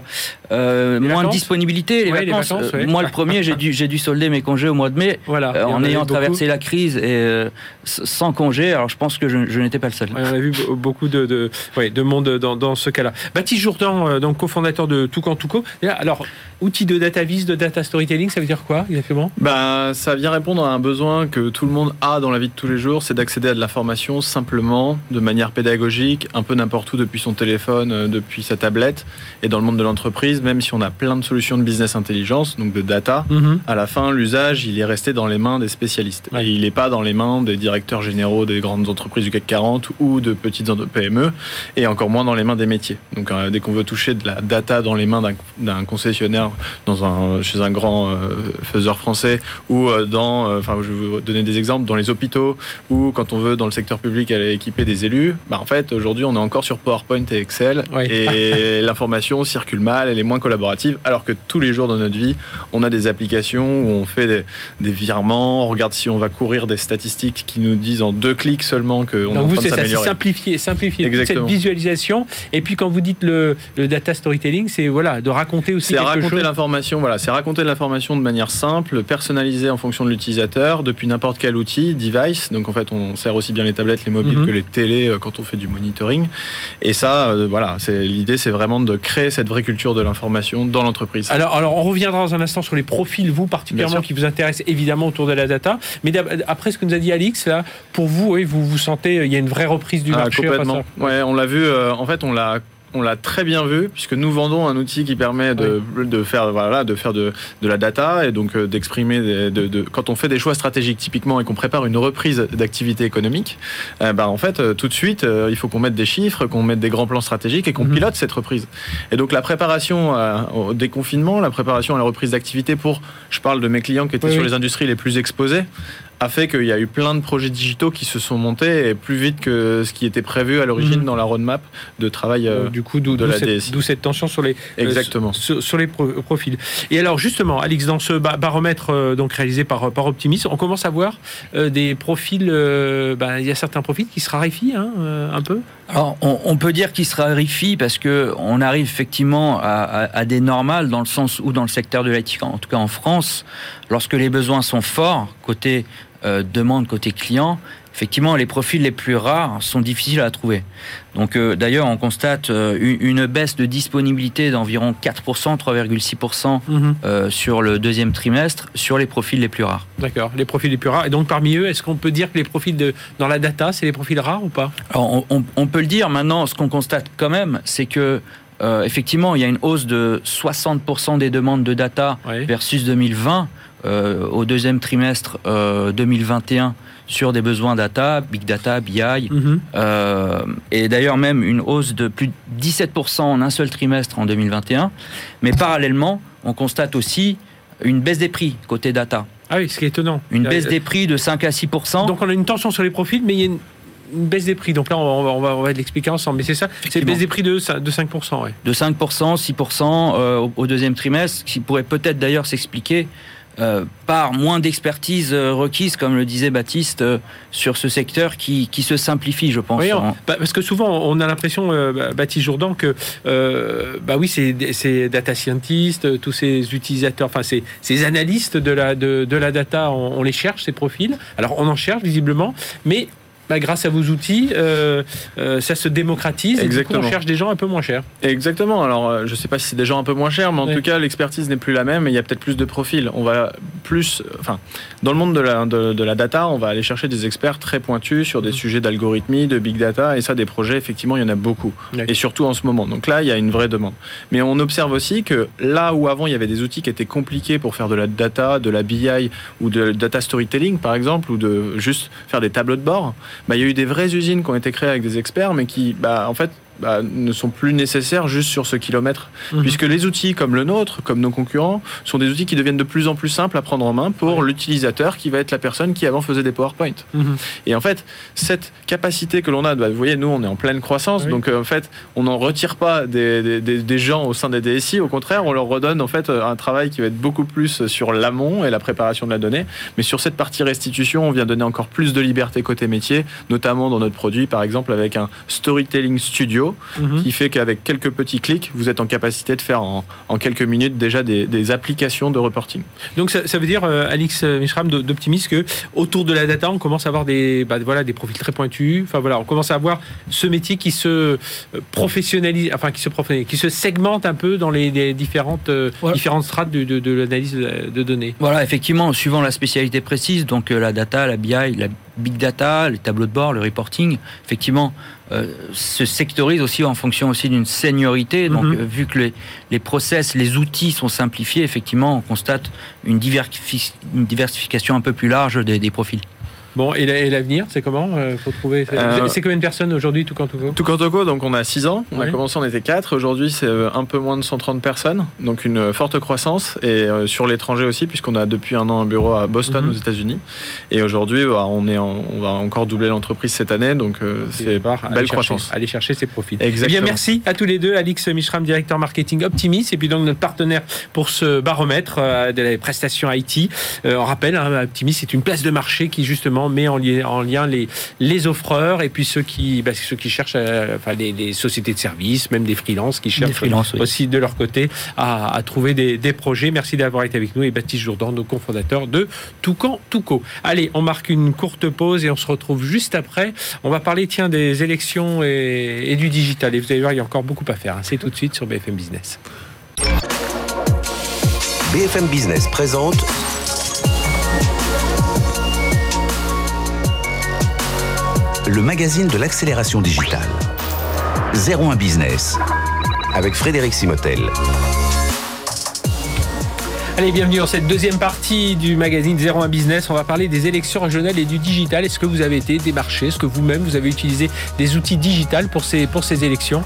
G: euh moins de disponibilité. Les vacances. Euh, moi, le premier, j'ai dû, j'ai dû solder mes congés au mois de mai, voilà. Euh, en ayant traversé la crise et sans congé. Alors, je pense que je, n'étais pas le seul.
B: on a vu beaucoup de, de, de monde dans, dans ce cas-là. Baptiste Jourdan, donc cofondateur de Toucan Touco. Alors, outil de data vis, de data storytelling, ça veut dire quoi exactement?
F: Ben, Ça vient répondre à un besoin que tout le monde a dans la vie de tous les jours, c'est d'accéder à de l'information simplement, de manière pédagogique, un peu n'importe où depuis son téléphone, depuis sa tablette. Et dans le monde de l'entreprise, même si on a plein de solutions de business intelligence, donc de data, mhm. à la fin, l'usage, il est resté dans les mains des spécialistes. Et il n'est pas dans les mains des directeurs généraux des grandes entreprises du CAC 40 ou de petites PME, et encore moins dans les mains des métiers. Donc euh, dès qu'on veut toucher de la data dans les mains d'un concessionnaire dans un, chez un grand euh, faiseur français, ou dans, enfin je vais vous donner des exemples, dans les hôpitaux, ou quand on veut dans le secteur public aller équiper des élus, bah, en fait aujourd'hui on est encore sur PowerPoint et Excel. Et l'information circule mal, elle est moins collaborative, alors que tous les jours dans notre vie, on a des applications où on fait des, virements, on regarde si on va courir des statistiques qui nous disent en deux clics seulement qu'on est en train de s'améliorer.
B: Simplifier, simplifier cette visualisation. Et puis quand vous dites le, data storytelling, c'est voilà, de raconter aussi quelque
F: raconter l'information, voilà, c'est raconter l'information de manière simple, personnalisée en fonction de l'utilisateur, depuis n'importe quel outil, device. Donc en fait, on sert aussi bien les tablettes, les mobiles mhm. que les télés euh, quand on fait du monitoring. Et ça, euh, voilà, c'est l'idée, c'est vraiment de créer cette vraie culture de l'information dans l'entreprise.
B: Alors, alors, on reviendra dans un instant sur les profils, vous particulièrement, qui vous intéressent évidemment autour de la data. Mais après ce que nous a dit Alix, là, pour vous, oui, vous vous sentez, il y a une vraie reprise du ah, marché.
F: Complètement. Ouais, on l'a vu. Euh, en fait, on l'a on l'a très bien vu puisque nous vendons un outil qui permet de, de faire voilà de faire de, de, la data et donc euh, d'exprimer de, de, quand on fait des choix stratégiques typiquement et qu'on prépare une reprise d'activité économique euh, bah en fait euh, tout de suite il faut qu'on mette des chiffres qu'on mette des grands plans stratégiques et qu'on mhm. pilote cette reprise. Et donc la préparation au déconfinement la préparation à la reprise d'activité pour je parle de mes clients qui étaient sur les industries les plus exposées a fait qu'il y a eu plein de projets digitaux qui se sont montés et plus vite que ce qui était prévu à l'origine mhm. dans la roadmap de travail
B: euh, du coup, de la cette, D'où cette tension sur les,
F: euh, Exactement.
B: sur, les profils. Et alors justement, Alix, dans ce baromètre euh, donc réalisé par, par Optimis, on commence à voir des profils, bah, il y a certains profils qui se raréfient hein, un peu
G: alors, on, peut dire qu'ils se raréfient parce que on arrive effectivement à, à, des normales dans le sens où dans le secteur de l'IT, en tout cas en France, lorsque les besoins sont forts côté euh, demande côté client, effectivement, les profils les plus rares sont difficiles à trouver. Donc, euh, d'ailleurs, on constate euh, une, baisse de disponibilité d'environ 4%, 3,6% mhm. sur le deuxième trimestre sur les profils les plus rares.
B: D'accord, les profils les plus rares. Et donc, parmi eux, est-ce qu'on peut dire que les profils de, dans la data, c'est les profils rares ou pas?
G: On, on, peut le dire. Maintenant, ce qu'on constate quand même, c'est que effectivement, il y a une hausse de 60% des demandes de data versus 2020. Euh, au deuxième trimestre 2021 euh, sur des besoins data, big data, BI, mhm. euh, et d'ailleurs même une hausse de plus de 17% en un seul trimestre en 2021. Mais parallèlement, on constate aussi une baisse des prix côté data.
B: Ah oui, ce qui est étonnant.
G: Une baisse des prix de 5 à 6
B: Donc on a une tension sur les profils, mais il y a une, baisse des prix. Donc là, on va, on va, on va l'expliquer ensemble. Mais c'est ça, c'est une baisse des prix de, de 5%. Ouais.
G: De 5%, 6% au, au, deuxième trimestre, qui pourrait peut-être d'ailleurs s'expliquer euh, par moins d'expertise euh, requise, comme le disait Baptiste, euh, sur ce secteur qui, qui, se simplifie, je pense. Oui,
B: bah, parce que souvent, on a l'impression, Baptiste Jourdan, que bah oui, c'est data scientists, tous ces utilisateurs, enfin ces, ces analystes de la, de, de la data, on, on les cherche, ces profils. Alors on en cherche visiblement, mais bah, grâce à vos outils, euh, euh, ça se démocratise et du coup, on cherche des gens un peu moins chers.
F: Exactement. Alors, euh, je ne sais pas si c'est des gens un peu moins chers, mais en tout cas, l'expertise n'est plus la même et il y a peut-être plus de profils. On va plus, enfin, dans le monde de la, de, la data, on va aller chercher des experts très pointus sur des mmh. sujets d'algorithmie, de big data, et ça, des projets, effectivement, il y en a beaucoup. Et surtout en ce moment. Donc là, il y a une vraie demande. Mais on observe aussi que là où avant, il y avait des outils qui étaient compliqués pour faire de la data, de la BI ou de data storytelling, par exemple, ou de juste faire des tableaux de bord, bah, il y a eu des vraies usines qui ont été créées avec des experts, mais qui, bah, en fait, bah, ne sont plus nécessaires juste sur ce kilomètre. Mhm. Puisque les outils comme le nôtre, comme nos concurrents, sont des outils qui deviennent de plus en plus simples à prendre en main pour l'utilisateur qui va être la personne qui avant faisait des PowerPoint. Mhm. Et en fait, cette capacité que l'on a, bah, vous voyez, nous on est en pleine croissance, donc euh, en fait, on n'en retire pas des, des, des, gens au sein des DSI, au contraire, on leur redonne en fait un travail qui va être beaucoup plus sur l'amont et la préparation de la donnée. Mais sur cette partie restitution, on vient donner encore plus de liberté côté métier, notamment dans notre produit, par exemple avec un storytelling studio Mhm. qui fait qu'avec quelques petits clics, vous êtes en capacité de faire en, quelques minutes déjà des, applications de reporting.
B: Donc ça, veut dire, euh, Alix Mishram d'Optimis, que autour de la data, on commence à avoir des, bah, voilà, des profils très pointus. Enfin voilà, on commence à avoir ce métier qui se euh, professionnalise, enfin qui se qui se segmente un peu dans les, différentes euh, différentes strates de, de l'analyse de données.
G: Voilà, effectivement, suivant la spécialité précise, donc la data, la BI, la big data, les tableaux de bord, le reporting, effectivement, euh, se sectorise aussi en fonction aussi d'une seniorité. Donc, mhm. euh, vu que les, les process, les outils sont simplifiés, effectivement, on constate une, diversification un peu plus large des profils.
B: Bon, et l'avenir, c'est comment euh, faut trouver euh, C'est combien de personnes aujourd'hui, tout
F: tout Tout donc on a 6 ans. On a commencé, on était 4. Aujourd'hui, c'est euh, un peu moins de 130 personnes. Donc une forte croissance. Et sur l'étranger aussi, puisqu'on a depuis un an un bureau à Boston, mhm. aux États-Unis. Et aujourd'hui, bah, on, est on va encore doubler l'entreprise cette année. Donc c'est belle croissance.
B: Aller chercher ses profits. Exactement. Eh bien, merci à tous les deux. Alix Mishram, directeur marketing Optimis. Et puis donc notre partenaire pour ce baromètre de la prestations IT. on rappelle, hein, Optimis, c'est une place de marché qui justement met en lien, en lien les, les offreurs et puis ceux qui, bah, ceux qui cherchent, enfin, les, sociétés de services, même des freelances qui cherchent aussi de leur côté à, trouver des, projets. Merci d'avoir été avec nous et Baptiste Jourdan, nos cofondateurs de Toucan Touco. Allez, on marque une courte pause et on se retrouve juste après. On va parler, tiens, des élections et, et du digital. Et vous allez voir, il y a encore beaucoup à faire. Hein. C'est tout de suite sur BFM Business.
A: BFM Business présente le magazine de l'accélération digitale. 01 Business avec Frédéric Simotel.
B: Allez, bienvenue dans cette deuxième partie du magazine 01 Business. On va parler des élections régionales et du digital. Est-ce que vous avez été démarché? Est-ce que vous-même, vous avez utilisé des outils digitales pour ces, pour ces élections?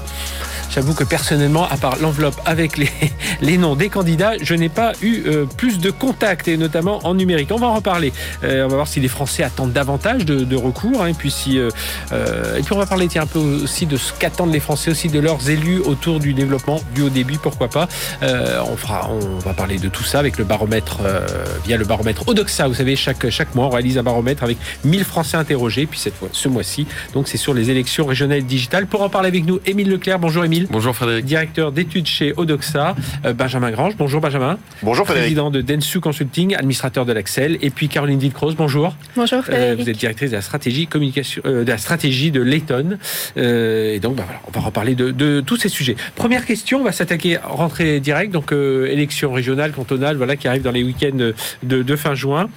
B: J'avoue que personnellement, à part l'enveloppe avec les, les noms des candidats, je n'ai pas eu euh, plus de contacts, et notamment en numérique. On va en reparler. Euh, on va voir si les Français attendent davantage de, recours. Hein, et, puis si, euh, et puis on va parler tiens, un peu aussi de ce qu'attendent les Français aussi de leurs élus autour du développement du haut débit, pourquoi pas. on, fera, on va parler de tout ça avec le baromètre, via le baromètre Odoxa. Vous savez, chaque, chaque mois, on réalise un baromètre avec 1000 Français interrogés. Puis cette fois, ce mois-ci, donc c'est sur les élections régionales digitales. Pour en parler avec nous, Émile Leclerc. Bonjour Émile.
H: Bonjour Frédéric.
B: Directeur d'études chez Odoxa. Euh, Benjamin Grange. Bonjour Benjamin.
H: Bonjour Frédéric.
B: Président de Densu Consulting, administrateur de l'Axel. Et puis Caroline Didcroze. Bonjour.
I: Bonjour euh, Frédéric.
B: vous êtes directrice de la stratégie communication, euh, de la stratégie de Layton. et donc bah, voilà, on va reparler de, tous ces sujets. Première question, on va s'attaquer rentrée directe, donc élection régionale, cantonale, voilà qui arrive dans les week-ends de fin juin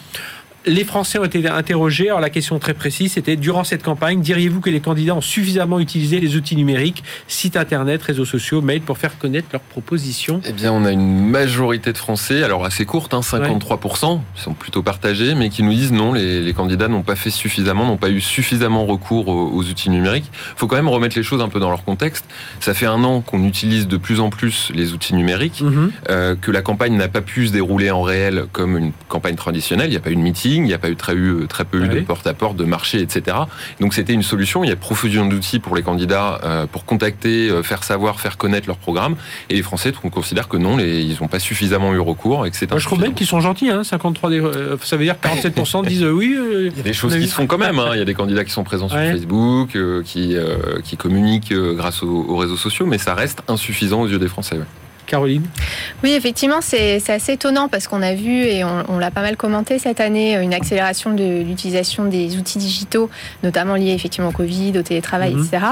B: les Français ont été interrogés. Alors la question très précise, c'était durant cette campagne, diriez-vous que les candidats ont suffisamment utilisé les outils numériques, sites internet, réseaux sociaux, mails pour faire connaître leurs propositions?
H: Eh bien, on a une majorité de Français, alors assez courte, hein, 53%, ils sont plutôt partagés, mais qui nous disent non, les, candidats n'ont pas fait suffisamment, n'ont pas eu suffisamment recours aux, outils numériques. Il faut quand même remettre les choses un peu dans leur contexte. Ça fait un an qu'on utilise de plus en plus les outils numériques, mhm. euh, que la campagne n'a pas pu se dérouler en réel comme une campagne traditionnelle. Il n'y a pas eu de meeting il n'y a pas eu très, eu, très peu eu de porte-à-porte, de marché, etc. Donc c'était une solution. Il y a profusion d'outils pour les candidats euh, pour contacter, euh, faire savoir, faire connaître leur programme. Et les Français on considère que non, les, ils n'ont pas suffisamment eu recours et que c'est
B: Je trouve même qu'ils sont gentils. Hein, 53, ça veut dire que 47% disent oui.
H: il y a des choses qui se font quand même. Hein. Il y a des candidats qui sont présents sur Facebook, qui, qui communiquent grâce aux, aux, réseaux sociaux, mais ça reste insuffisant aux yeux des Français.
B: Caroline
I: Oui, effectivement, c'est assez étonnant parce qu'on a vu, et on, l'a pas mal commenté cette année, une accélération de l'utilisation des outils digitaux, notamment liés effectivement au Covid, au télétravail, mhm. etc.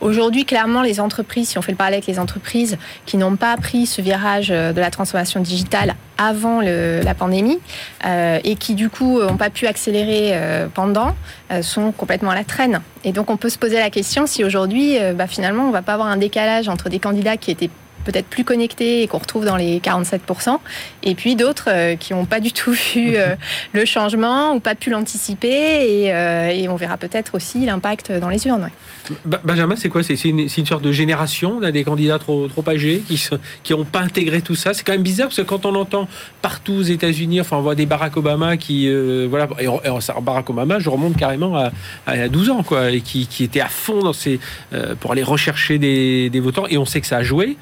I: Aujourd'hui, clairement, les entreprises, si on fait le parallèle avec les entreprises qui n'ont pas pris ce virage euh, de la transformation digitale avant la pandémie euh, et qui du coup n'ont pas pu accélérer euh, pendant, sont complètement à la traîne. Et donc on peut se poser la question si aujourd'hui, bah, finalement, on va pas avoir un décalage entre des candidats qui étaient peut-être plus connectés et qu'on retrouve dans les 47%, et puis d'autres euh, qui n'ont pas du tout vu euh, le changement ou pas pu l'anticiper, et, euh, on verra peut-être aussi l'impact dans les urnes.
B: Benjamin, c'est quoi? C'est une, une, sorte de génération, a des candidats trop, trop âgés qui n'ont pas intégré tout ça? C'est quand même bizarre parce que quand on entend partout aux États-Unis, enfin on voit des Barack Obama qui, voilà, et, Barack Obama, je remonte carrément à, à 12 ans, quoi, et qui, qui était à fond dans ces, pour aller rechercher des, des, votants, et on sait que ça a joué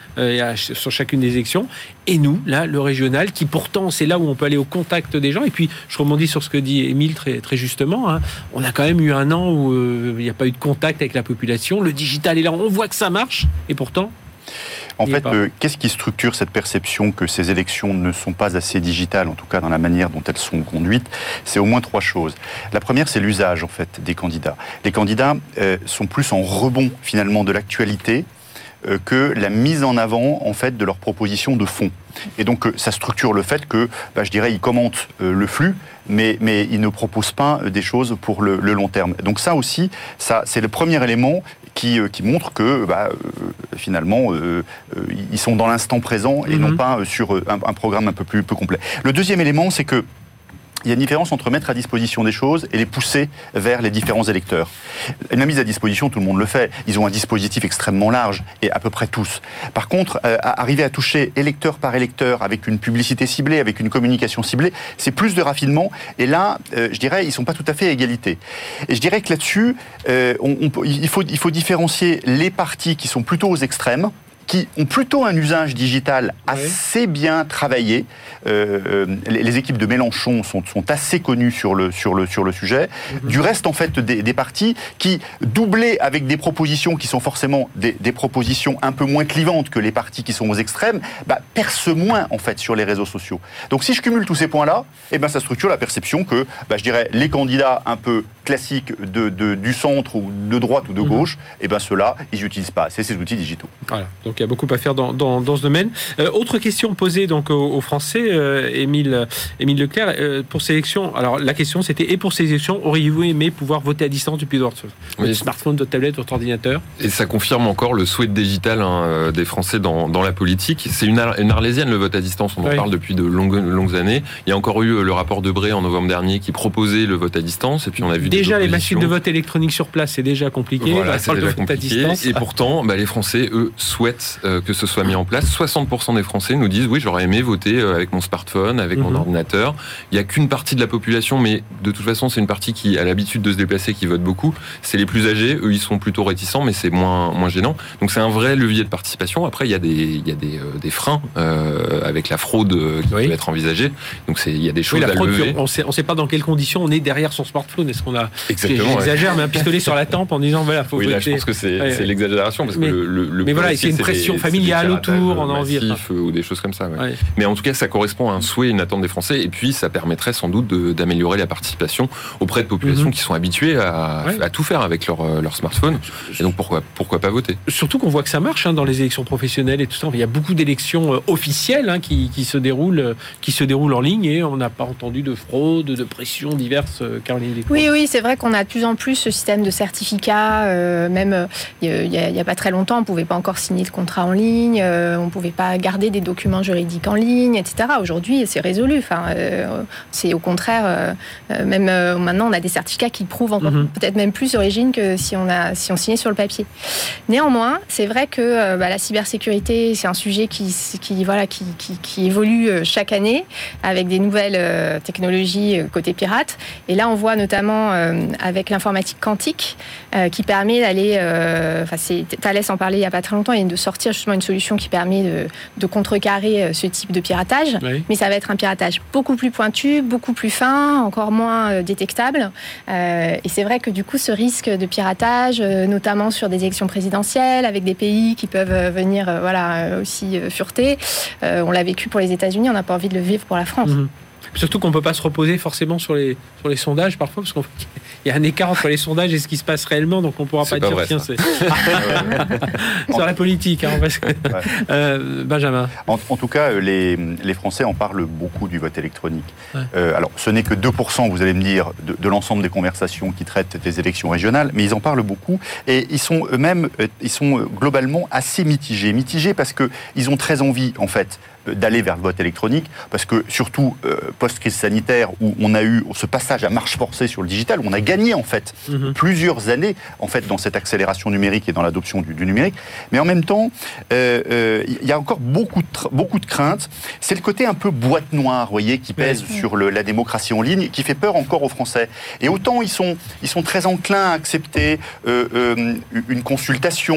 B: sur chacune des élections. Et nous, là, le régional, qui pourtant, c'est là où on peut aller au contact des gens. Et puis, je rebondis sur ce que dit Émile très, très justement. Hein. On a quand même eu un an où euh, il n'y a pas eu de contact avec la population. Le digital est là, on voit que ça marche. Et pourtant,
J: en fait, euh, qu'est-ce qui structure cette perception que ces élections ne sont pas assez digitales, en tout cas dans la manière dont elles sont conduites? C'est au moins trois choses. La première, c'est l'usage en fait des candidats. Les candidats euh, sont plus en rebond finalement de l'actualité euh, que la mise en avant en fait de leurs propositions de fond. Et donc euh, ça structure le fait que, bah, je dirais, ils commentent euh, le flux, mais, mais ils ne proposent pas des choses pour le, long terme. Donc ça aussi, ça c'est le premier élément qui, qui montre que bah, finalement ils sont dans l'instant présent et non mhm. pas sur un, un, programme un peu plus peu complet. Le deuxième élément, c'est que il y a une différence entre mettre à disposition des choses et les pousser vers les différents électeurs. La mise à disposition, tout le monde le fait. Ils ont un dispositif extrêmement large, et à peu près tous. Par contre, euh, arriver à toucher électeur par électeur avec une publicité ciblée, avec une communication ciblée, c'est plus de raffinement. Et là, euh, je dirais, ils sont pas tout à fait à égalité. Et je dirais que là-dessus, euh, il faut différencier les partis qui sont plutôt aux extrêmes, qui ont plutôt un usage digital assez bien travaillé. Euh, euh, les, équipes de Mélenchon sont, sont, assez connues sur le, sur le, sur le sujet. Mhm. Du reste, en fait, des, des, partis qui, doublés avec des propositions qui sont forcément des, des, propositions un peu moins clivantes que les partis qui sont aux extrêmes, bah, percent moins, en fait, sur les réseaux sociaux. Donc, si je cumule tous ces points-là, eh ben, ça structure la perception que, bah, je dirais, les candidats un peu classiques de, de, du centre ou de droite ou de mhm. gauche, eh ben, ceux-là, ils n'utilisent pas assez ces outils digitaux.
B: Voilà. Donc, il y a beaucoup à faire dans, dans, ce domaine. Euh, autre question posée donc aux, Français, euh, Émile, Émile Leclerc, euh, pour ces élections. Alors la question c'était et pour ces élections, auriez-vous aimé pouvoir voter à distance depuis votre, smartphone, votre tablette, votre ordinateur?
H: Et ça confirme encore le souhait digital hein, des Français dans, dans la politique. C'est une, une, arlésienne le vote à distance. On en parle depuis de longues, longues années. Il y a encore eu le rapport de Bray en novembre dernier qui proposait le vote à distance. Et puis on a vu
B: déjà les machines de vote électronique sur place, c'est déjà compliqué.
H: Voilà, c'est déjà compliqué. Et pourtant, bah, les Français, eux, souhaitent que ce soit mis en place. 60% des Français nous disent oui, j'aurais aimé voter euh, avec mon smartphone, avec mon mhm. ordinateur. Il n'y a qu'une partie de la population, mais de toute façon, c'est une partie qui a l'habitude de se déplacer, qui vote beaucoup. C'est les plus âgés, eux, ils sont plutôt réticents, mais c'est moins, moins gênant. Donc c'est un vrai levier de participation. Après, il y a des, il y a des, euh, des freins euh, avec la fraude qui peut être envisagée. Donc il y a des choses à lever.
B: On sait, ne sait pas dans quelles conditions on est derrière son smartphone. Est-ce qu'on a J'exagère, mais un pistolet sur la tempe en disant voilà, faut
H: oui, Là, je pense que c'est l'exagération parce
B: mais,
H: que le,
B: le mais voilà, c'est une pression familiale autour, on a envie
H: ou des choses comme ça. Mais en tout cas, ça correspond à un souhait, une attente des Français, et puis ça permettrait sans doute d'améliorer la participation auprès de populations mhm. qui sont habituées à, tout faire avec leur, euh, leur, smartphone. Et donc pourquoi, pourquoi pas voter?
B: Surtout qu'on voit que ça marche hein, dans les élections professionnelles et tout ça. Il y a beaucoup d'élections euh, officielles hein, qui, qui, se déroulent, qui se déroulent en ligne et on n'a pas entendu de fraude, de pression diverses. Euh, Caroline
I: Oui, oui, c'est vrai qu'on a de plus en plus ce système de certificats. Euh, même il n'y a, pas très longtemps, on ne pouvait pas encore signer de contrat en ligne, on ne pouvait pas garder des documents juridiques en ligne, etc. Aujourd'hui, c'est résolu. Enfin, c'est au contraire, même maintenant, on a des certificats qui prouvent encore mhm. peut-être même plus d'origine que si on, a, si on signait sur le papier. Néanmoins, c'est vrai que bah, la cybersécurité, c'est un sujet qui, qui, voilà, qui, qui, qui évolue chaque année avec des nouvelles technologies côté pirate. Et là, on voit notamment euh, avec l'informatique quantique euh, qui permet d'aller. Euh, enfin, c'est Thales en parlait il n'y a pas très longtemps, et de sortir justement une solution qui permet de, contrecarrer ce type de piratage. Mais ça va être un piratage beaucoup plus pointu, beaucoup plus fin, encore moins détectable. et c'est vrai que du coup, ce risque de piratage, notamment sur des élections présidentielles, avec des pays qui peuvent venir voilà, aussi fureter, on l'a vécu pour les États-Unis, on n'a pas envie de le vivre pour la France.
B: Mhm. Surtout qu'on ne peut pas se reposer forcément sur les, sur les sondages parfois, parce qu'il y a un écart entre les sondages et ce qui se passe réellement, donc on ne pourra pas, dire tiens, c'est sur la politique. Hein, euh, Benjamin.
J: En, tout cas, les, les, Français en parlent beaucoup du vote électronique. Euh, alors, ce n'est que 2%, vous allez me dire, de, de l'ensemble des conversations qui traitent des élections régionales, mais ils en parlent beaucoup et ils sont eux-mêmes, euh, ils sont globalement assez mitigés. Mitigés parce qu'ils ont très envie, en fait, d'aller vers le vote électronique, parce que surtout euh, post-crise sanitaire, où on a eu ce passage à marche forcée sur le digital, où on a gagné en fait mhm. plusieurs années en fait dans cette accélération numérique et dans l'adoption du, numérique, mais en même temps, euh, euh, il y a encore beaucoup de, beaucoup de craintes. C'est le côté un peu boîte noire, vous voyez, qui pèse sur le, la démocratie en ligne, qui fait peur encore aux Français. Et autant ils sont, ils sont très enclins à accepter une consultation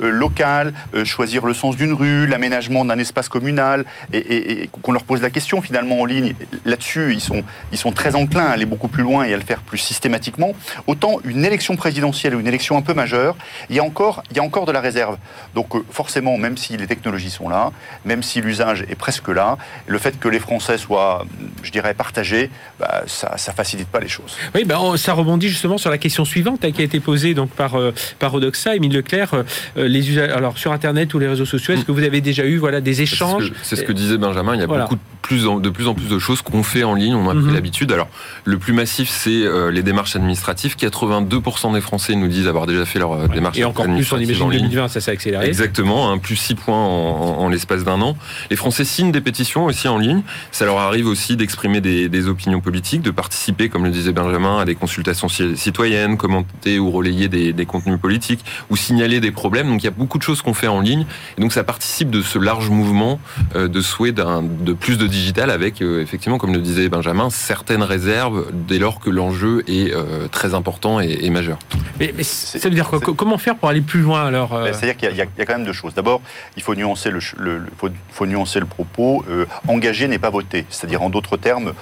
J: locale, choisir le sens d'une rue, l'aménagement d'un espace communal, et, qu'on leur pose la question finalement en ligne, là-dessus, ils sont, ils sont très enclins à aller beaucoup plus loin et à le faire plus systématiquement. Autant une élection présidentielle ou une élection un peu majeure, il y a encore, il y a encore de la réserve. Donc euh, forcément, même si les technologies sont là, même si l'usage est presque là, le fait que les Français soient, je dirais, partagés, bah, ça, ne facilite pas les choses.
B: Oui, ben, ça rebondit justement sur la question suivante hein, qui a été posée donc par euh, par Odoxa, Émile Leclerc, euh, les usages, alors sur Internet ou les réseaux sociaux, est-ce mm. que vous avez déjà eu voilà des échanges
H: c'est ce que disait Benjamin, il y a beaucoup de plus, en, de plus en plus de choses qu'on fait en ligne, on a pris mhm. l'habitude. Alors, le plus massif, c'est euh, les démarches administratives. 82% des Français nous disent avoir déjà fait leur euh, démarche
B: Et encore plus, on imagine 2020, ça s'est accéléré.
H: Exactement, un plus 6 points en, l'espace d'un an. Les Français signent des pétitions aussi en ligne. Ça leur arrive aussi d'exprimer des, opinions politiques, de participer, comme le disait Benjamin, à des consultations citoyennes, commenter ou relayer des, des contenus politiques, ou signaler des problèmes. Donc, il y a beaucoup de choses qu'on fait en ligne. Et donc, ça participe de ce large mouvement euh, de souhait de plus de digital avec, euh, effectivement, comme le disait Benjamin, certaines réserves dès lors que l'enjeu est euh, très important et, majeur.
B: Mais, ça veut dire quoi Comment faire pour aller plus loin alors
J: euh? C'est-à-dire qu'il y, a quand même deux choses. D'abord, il faut nuancer le, faut, nuancer le propos. engager n'est pas voter. C'est-à-dire, en d'autres termes,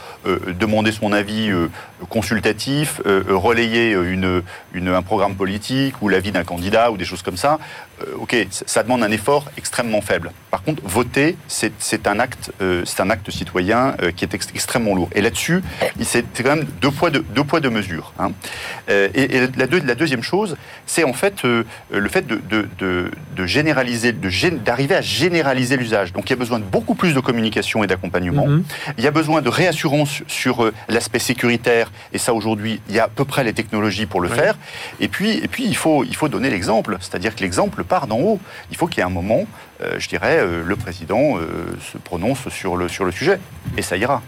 J: demander son avis consultatif, relayer une, une, un programme politique ou l'avis d'un candidat ou des choses comme ça. Ok, ça demande un effort extrêmement faible. Par contre, voter, c'est un acte, c'est un acte citoyen euh, qui est extrêmement lourd. Et là-dessus, c'est quand même deux poids, deux, deux poids, deux mesures. Hein. Euh, et, la, la, deuxième chose, c'est en fait euh, le fait de, de, de généraliser, d'arriver à généraliser l'usage. Donc il y a besoin de beaucoup plus de communication et d'accompagnement. Mm-hmm. Il y a besoin de réassurance sur l'aspect sécuritaire. Et ça, aujourd'hui, il y a à peu près les technologies pour le faire. Et puis, et puis il, faut, il faut donner l'exemple. C'est-à-dire que l'exemple part d'en haut. Il faut qu'il y ait un moment euh, je dirais, euh, le président euh, se prononce sur le, sur le sujet. Et ça ira.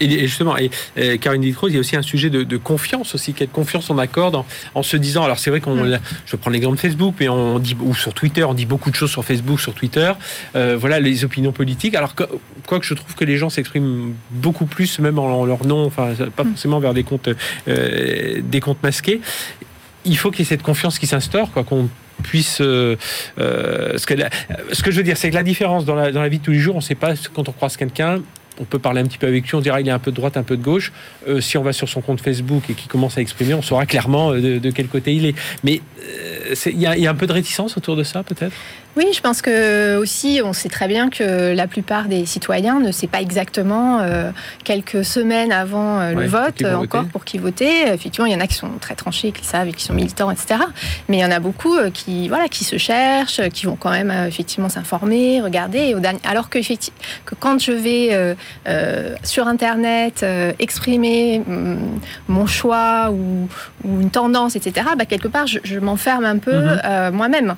B: Et justement, et, Karine Ditro, il y a aussi un sujet de, confiance aussi. Quelle confiance on accorde en, se disant. Alors, c'est vrai qu'on. Mm. Je prends l'exemple de Facebook, mais on dit. Ou sur Twitter, on dit beaucoup de choses sur Facebook, sur Twitter. voilà, les opinions politiques. Alors, quoique je trouve que les gens s'expriment beaucoup plus, même en, leur nom, enfin, pas mm. forcément vers des comptes, des comptes masqués. Il faut qu'il y ait cette confiance qui s'instaure, quoi, qu'on puisse. Euh, euh, ce, que je veux dire, c'est que la différence dans la, dans la vie de tous les jours, on ne sait pas quand on croise quelqu'un, on peut parler un petit peu avec lui, on dira il est un peu de droite, un peu de gauche. Euh, si on va sur son compte Facebook et qu'il commence à exprimer, on saura clairement de, quel côté il est. Mais il y, a un peu de réticence autour de ça, peut-être?
I: Oui, je pense que aussi, on sait très bien que la plupart des citoyens ne sait pas exactement euh, quelques semaines avant euh, le vote encore pour qui voter. Effectivement, il y en a qui sont très tranchés, qui savent et qui sont militants, etc. Mais il y en a beaucoup euh, qui, voilà, qui se cherchent, qui vont quand même effectivement s'informer, regarder. Alors que, que quand je vais sur Internet exprimer mm, mon choix ou, une tendance, etc., bah, quelque part, je, m'enferme un peu mm-hmm. moi-même.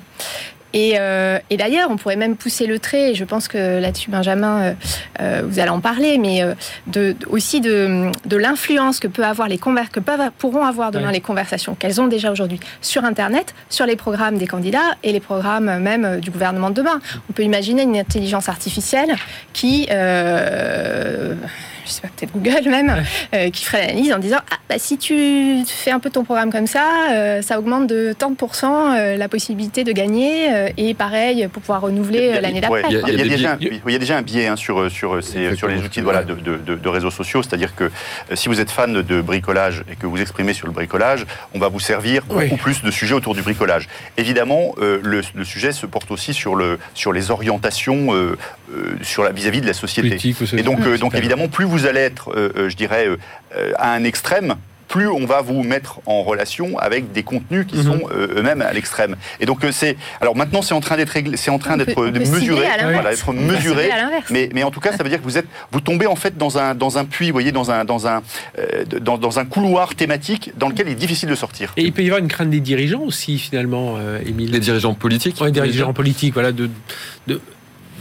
I: Euh, et, d'ailleurs, on pourrait même pousser le trait, et je pense que là-dessus, Benjamin, euh, euh, vous allez en parler, mais de, aussi de, l'influence que, peut avoir les que peuvent, pourront avoir demain les conversations qu'elles ont déjà aujourd'hui sur Internet, sur les programmes des candidats et les programmes même du gouvernement de demain. On peut imaginer une intelligence artificielle qui je sais pas, peut-être Google même, euh, qui ferait l'analyse en disant ah, bah, si tu fais un peu ton programme comme ça, euh, ça augmente de tant de pourcents euh, la possibilité de gagner et pareil pour pouvoir renouveler l'année d'après.
J: il, y, a déjà un biais hein, sur, sur, ces, sur les outils de, voilà, de, de, réseaux sociaux, c'est-à-dire que si vous êtes fan de bricolage et que vous exprimez sur le bricolage, on va vous servir beaucoup plus de sujets autour du bricolage. Évidemment, le, sujet se porte aussi sur, le, sur les orientations sur la vis-à-vis de la société. et donc, donc évidemment, plus vous allez être, euh, euh, je dirais, euh, à un extrême, plus on va vous mettre en relation avec des contenus qui mhm. sont eux-mêmes à l'extrême. Et donc c'est alors maintenant c'est en train d'être c'est en train d'être mesuré, voilà, mesuré. Mais, mais en tout cas ça veut dire que vous êtes vous tombez en fait dans un dans un puits, vous voyez dans un dans un dans, dans, un couloir thématique dans lequel il est difficile de sortir.
B: Et il peut y avoir une crainte des dirigeants aussi finalement, Émile.
H: Des dirigeants politiques.
B: Oui, des dirigeants politiques, voilà de, de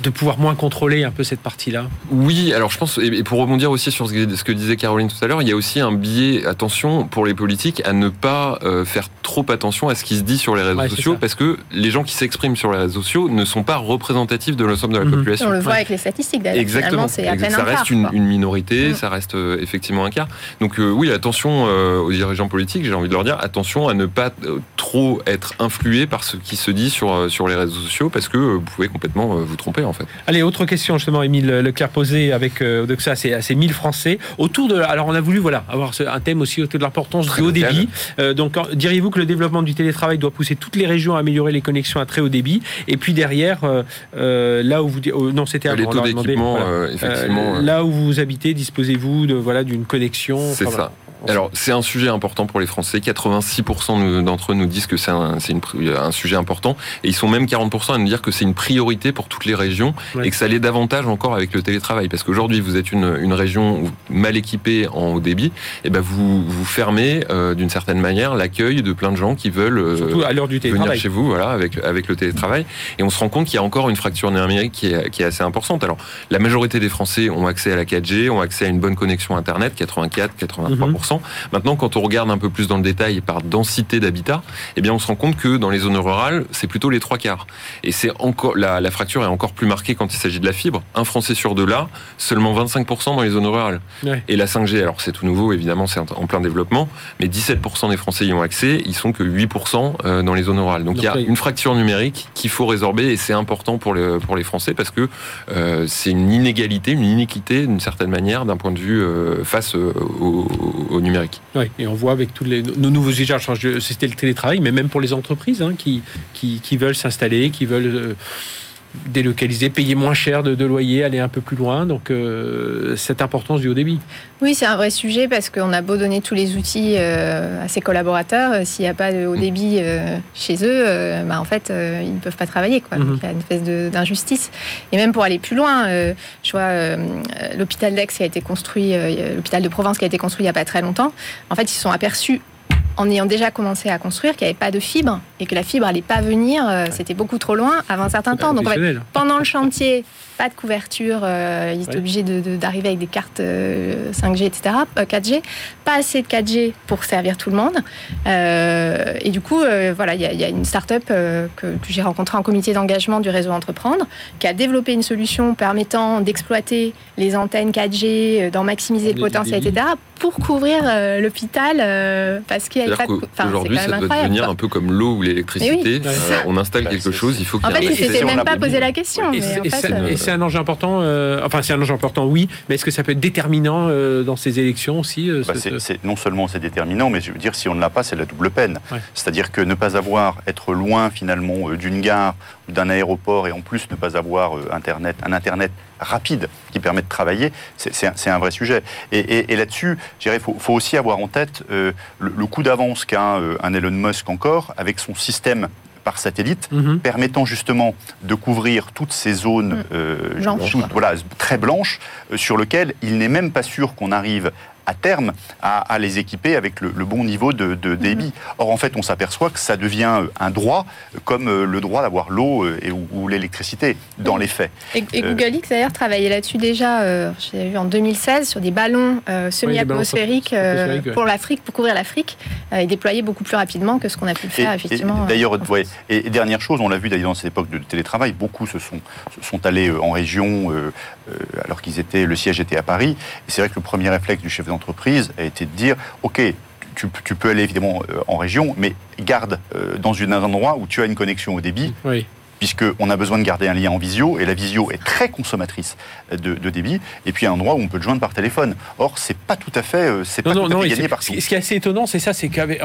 B: de pouvoir moins contrôler un peu cette partie-là
H: Oui, alors je pense, et pour rebondir aussi sur ce que disait Caroline tout à l'heure, il y a aussi un biais, attention, pour les politiques, à ne pas euh, faire trop attention à ce qui se dit sur les réseaux sociaux, parce que les gens qui s'expriment sur les réseaux sociaux ne sont pas représentatifs de l'ensemble de la mhm. population.
I: On le voit avec les statistiques d'ailleurs.
H: Exactement, c'est à peine ça reste une, minorité, mhm. ça reste euh, effectivement un quart. Donc euh, oui, attention aux dirigeants politiques, j'ai envie de leur dire, attention à ne pas trop être influé par ce qui se dit sur, sur les réseaux sociaux, parce que vous pouvez complètement vous tromper en fait.
B: Allez, autre question justement, Émile Leclerc posé avec euh, Odoxa, c'est ces 1000 Français. Autour de, alors on a voulu voilà avoir un thème aussi autour de l'importance du haut débit. Euh, donc diriez-vous que le développement du télétravail doit pousser toutes les régions à améliorer les connexions à très haut débit? Et puis derrière, euh, là où vous oh, non c'était
H: les taux d'équipement, effectivement.
B: là où vous habitez, disposez-vous de voilà d'une connexion.
H: C'est ça. Alors, c'est un sujet important pour les Français. 86% d'entre eux nous disent que c'est un, un, sujet important. Et ils sont même 40% à nous dire que c'est une priorité pour toutes les régions et que ça l'est davantage encore avec le télétravail. Parce qu'aujourd'hui, vous êtes une, une, région mal équipée en haut débit. Et ben, vous, vous fermez, euh, d'une certaine manière, l'accueil de plein de gens qui veulent
B: euh, à du
H: venir chez vous, voilà, avec, avec le télétravail. Et on se rend compte qu'il y a encore une fracture numérique qui est, qui est assez importante. Alors, la majorité des Français ont accès à la 4G, ont accès à une bonne connexion Internet, 84, 83%. Maintenant, quand on regarde un peu plus dans le détail par densité d'habitat, eh bien, on se rend compte que dans les zones rurales, c'est plutôt les trois quarts. Et c'est encore la, la, fracture est encore plus marquée quand il s'agit de la fibre. Un Français sur deux là, seulement 25% dans les zones rurales. Et la 5G, alors c'est tout nouveau, évidemment, c'est en plein développement, mais 17% des Français y ont accès, ils sont que 8% euh, dans les zones rurales. Donc, il y a une fracture numérique qu'il faut résorber et c'est important pour, le, pour les Français parce que euh, c'est une inégalité, une iniquité d'une certaine manière d'un point de vue euh, face au, au numérique.
B: Oui, et on voit avec tous les, nos nouveaux usages, c'était le télétravail, mais même pour les entreprises hein, qui, qui, veulent s'installer, qui veulent euh, délocaliser, payer moins cher de, loyer, aller un peu plus loin. Donc, euh, cette importance du haut débit.
I: Oui, c'est un vrai sujet parce qu'on a beau donner tous les outils euh, à ses collaborateurs, s'il n'y a pas de haut débit chez eux, bah, en fait, ils ne peuvent pas travailler. Quoi. Mhm. il y a une espèce d'injustice. Et même pour aller plus loin, je vois l'hôpital d'Aix qui a été construit, l'hôpital de Provence qui a été construit il n'y a pas très longtemps. En fait, ils se sont aperçus en ayant déjà commencé à construire qu'il n'y avait pas de fibre et que la fibre n'allait pas venir, euh, c'était beaucoup trop loin avant un certain temps. Donc pendant le chantier, pas de couverture, euh, il est obligé d'arriver avec des cartes 5G, etc., 4G, pas assez de 4G pour servir tout le monde. Euh, et du coup, voilà, il y, a une start-up que, que j'ai rencontrée en comité d'engagement du réseau Entreprendre, qui a développé une solution permettant d'exploiter les antennes 4G, d'en maximiser le potentiel, etc., pour couvrir l'hôpital, parce qu'il y a
H: Aujourd'hui, ça doit devenir un peu comme l'eau ou l'électricité.
I: Oui,
H: euh, on installe
J: Bah,
H: quelque
J: c'est-
H: chose, il faut qu'il
I: En
H: y ait
I: fait,
H: un
I: il s'était
J: on
I: même pas posé la question.
B: Et c'est-
I: en fait, euh,
B: et c'est un enjeu important. euh, enfin, c'est un enjeu important, oui, mais est-ce que ça peut être déterminant euh, dans ces élections aussi euh,
J: Bah, non seulement c'est déterminant, mais je veux dire, si on ne l'a pas, c'est la double peine.
B: Ouais.
J: C'est-à-dire que ne pas avoir, être loin finalement d'une gare ou d'un aéroport et en plus ne pas avoir euh, internet, un Internet rapide qui permet de travailler, c'est- un, vrai sujet. Et, et- et là-dessus, je dirais, il faut, faut aussi avoir en tête euh, le, le coup d'avance qu'a euh, un Elon Musk encore avec son système par satellite
B: Mhm.
J: permettant justement de couvrir toutes ces zones
I: Mm.
J: euh,
I: Blanches.
J: toutes, voilà, très blanches, euh, sur lesquelles il n'est même pas sûr qu'on arrive à terme à, à les équiper avec le, le bon niveau de, de débit. Or, en fait, on s'aperçoit que ça devient euh, un droit, euh, comme euh, le droit d'avoir l'eau et, ou, ou l'électricité, dans les faits.
I: Et, et Google X d'ailleurs travaillait là-dessus déjà, euh, j'ai vu en 2016, sur des ballons euh, semi-atmosphériques euh, pour l'Afrique, pour couvrir l'Afrique, euh, et déployés beaucoup plus rapidement que ce qu'on a pu le faire
J: et-
I: effectivement.
J: et d'ailleurs,
I: euh,
J: ouais, et, dernière chose, on l'a vu d'ailleurs dans cette époque de télétravail, beaucoup se sont, se sont allés en région alors qu'ils étaient, le siège était à Paris. C'est vrai que le premier réflexe du chef d'entreprise a été de dire, ok, tu, peux aller évidemment euh, en région, mais garde euh, dans un endroit où tu as une connexion au débit. Puisqu'on a besoin de garder un lien en visio, et la visio est très consommatrice de, de débit, et puis un endroit où on peut le joindre par téléphone. Or, c'est pas tout à fait, c'est pas
B: Non, non,
J: à fait gagné
B: ce qui est assez étonnant, c'est ça, c'est qu'avec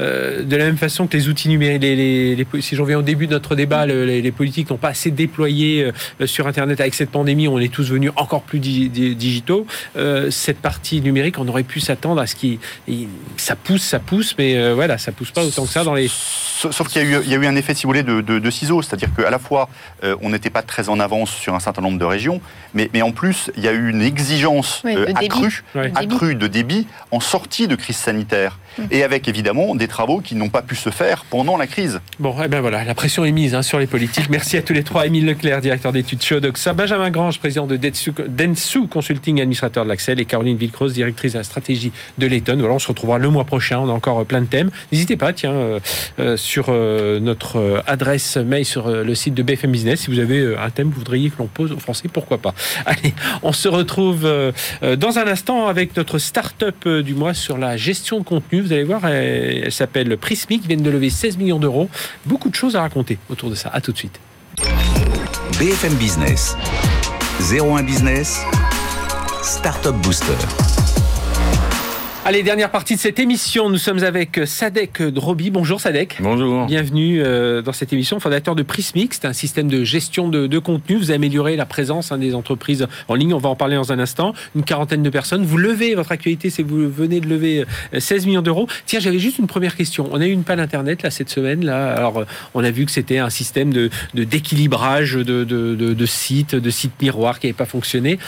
B: euh, de la même façon que les outils numériques, les, les- les- si j'en viens au début de notre débat, le- les, politiques n'ont pas assez déployé euh, sur Internet avec cette pandémie, on est tous venus encore plus di- di- digitaux. Euh, cette partie numérique, on aurait pu s'attendre à ce qui, ça pousse, ça pousse, mais euh, voilà, ça pousse pas autant que ça dans les.
J: Sauf qu'il y, a eu- il y a eu un effet, si vous voulez, de, de- de ciseaux. C'est-à-dire qu'à la fois, euh, on n'était pas très en avance sur un certain nombre de régions, mais, mais en plus, il y a eu une exigence
I: Oui,
J: euh, accrue de débit en sortie de crise sanitaire. Et avec évidemment des travaux qui n'ont pas pu se faire pendant la crise.
B: Bon, eh ben voilà, la pression est mise hein, sur les politiques. Merci à tous les trois. Émile Leclerc, directeur d'études chez Odoxa, Benjamin Grange, président de Densu, Consulting, administrateur de l'Axel, et Caroline Villecroze, directrice de la stratégie de Layton. Voilà, on se retrouvera le mois prochain. On a encore euh, plein de thèmes. N'hésitez pas, tiens, euh, euh, sur notre adresse mail sur le site de BFM Business, si vous avez un thème que vous voudriez que l'on pose aux Français, pourquoi pas. Allez, on se retrouve dans un instant avec notre start-up du mois sur la gestion de contenu. Vous allez voir, elle, elle s'appelle Prismic, ils viennent de lever 16 millions d'euros. Beaucoup de choses à raconter autour de ça. À tout de suite.
A: BFM Business. 01 Business. Startup Booster.
B: Allez, dernière partie de cette émission. Nous sommes avec Sadek Drobi. Bonjour Sadek.
K: Bonjour.
B: Bienvenue euh, dans cette émission, fondateur de Prismix. C'est un système de gestion de, de contenu. Vous améliorez la présence hein, des entreprises en ligne. On va en parler dans un instant. Une quarantaine de personnes. Vous levez votre actualité, c'est vous venez de lever euh, 16 millions d'euros. Tiens, j'avais juste une première question. On a eu une panne internet là cette semaine. Là, alors euh, on a vu que c'était un système de d'équilibrage de, de, de, sites, de sites miroirs qui n'avait pas fonctionné.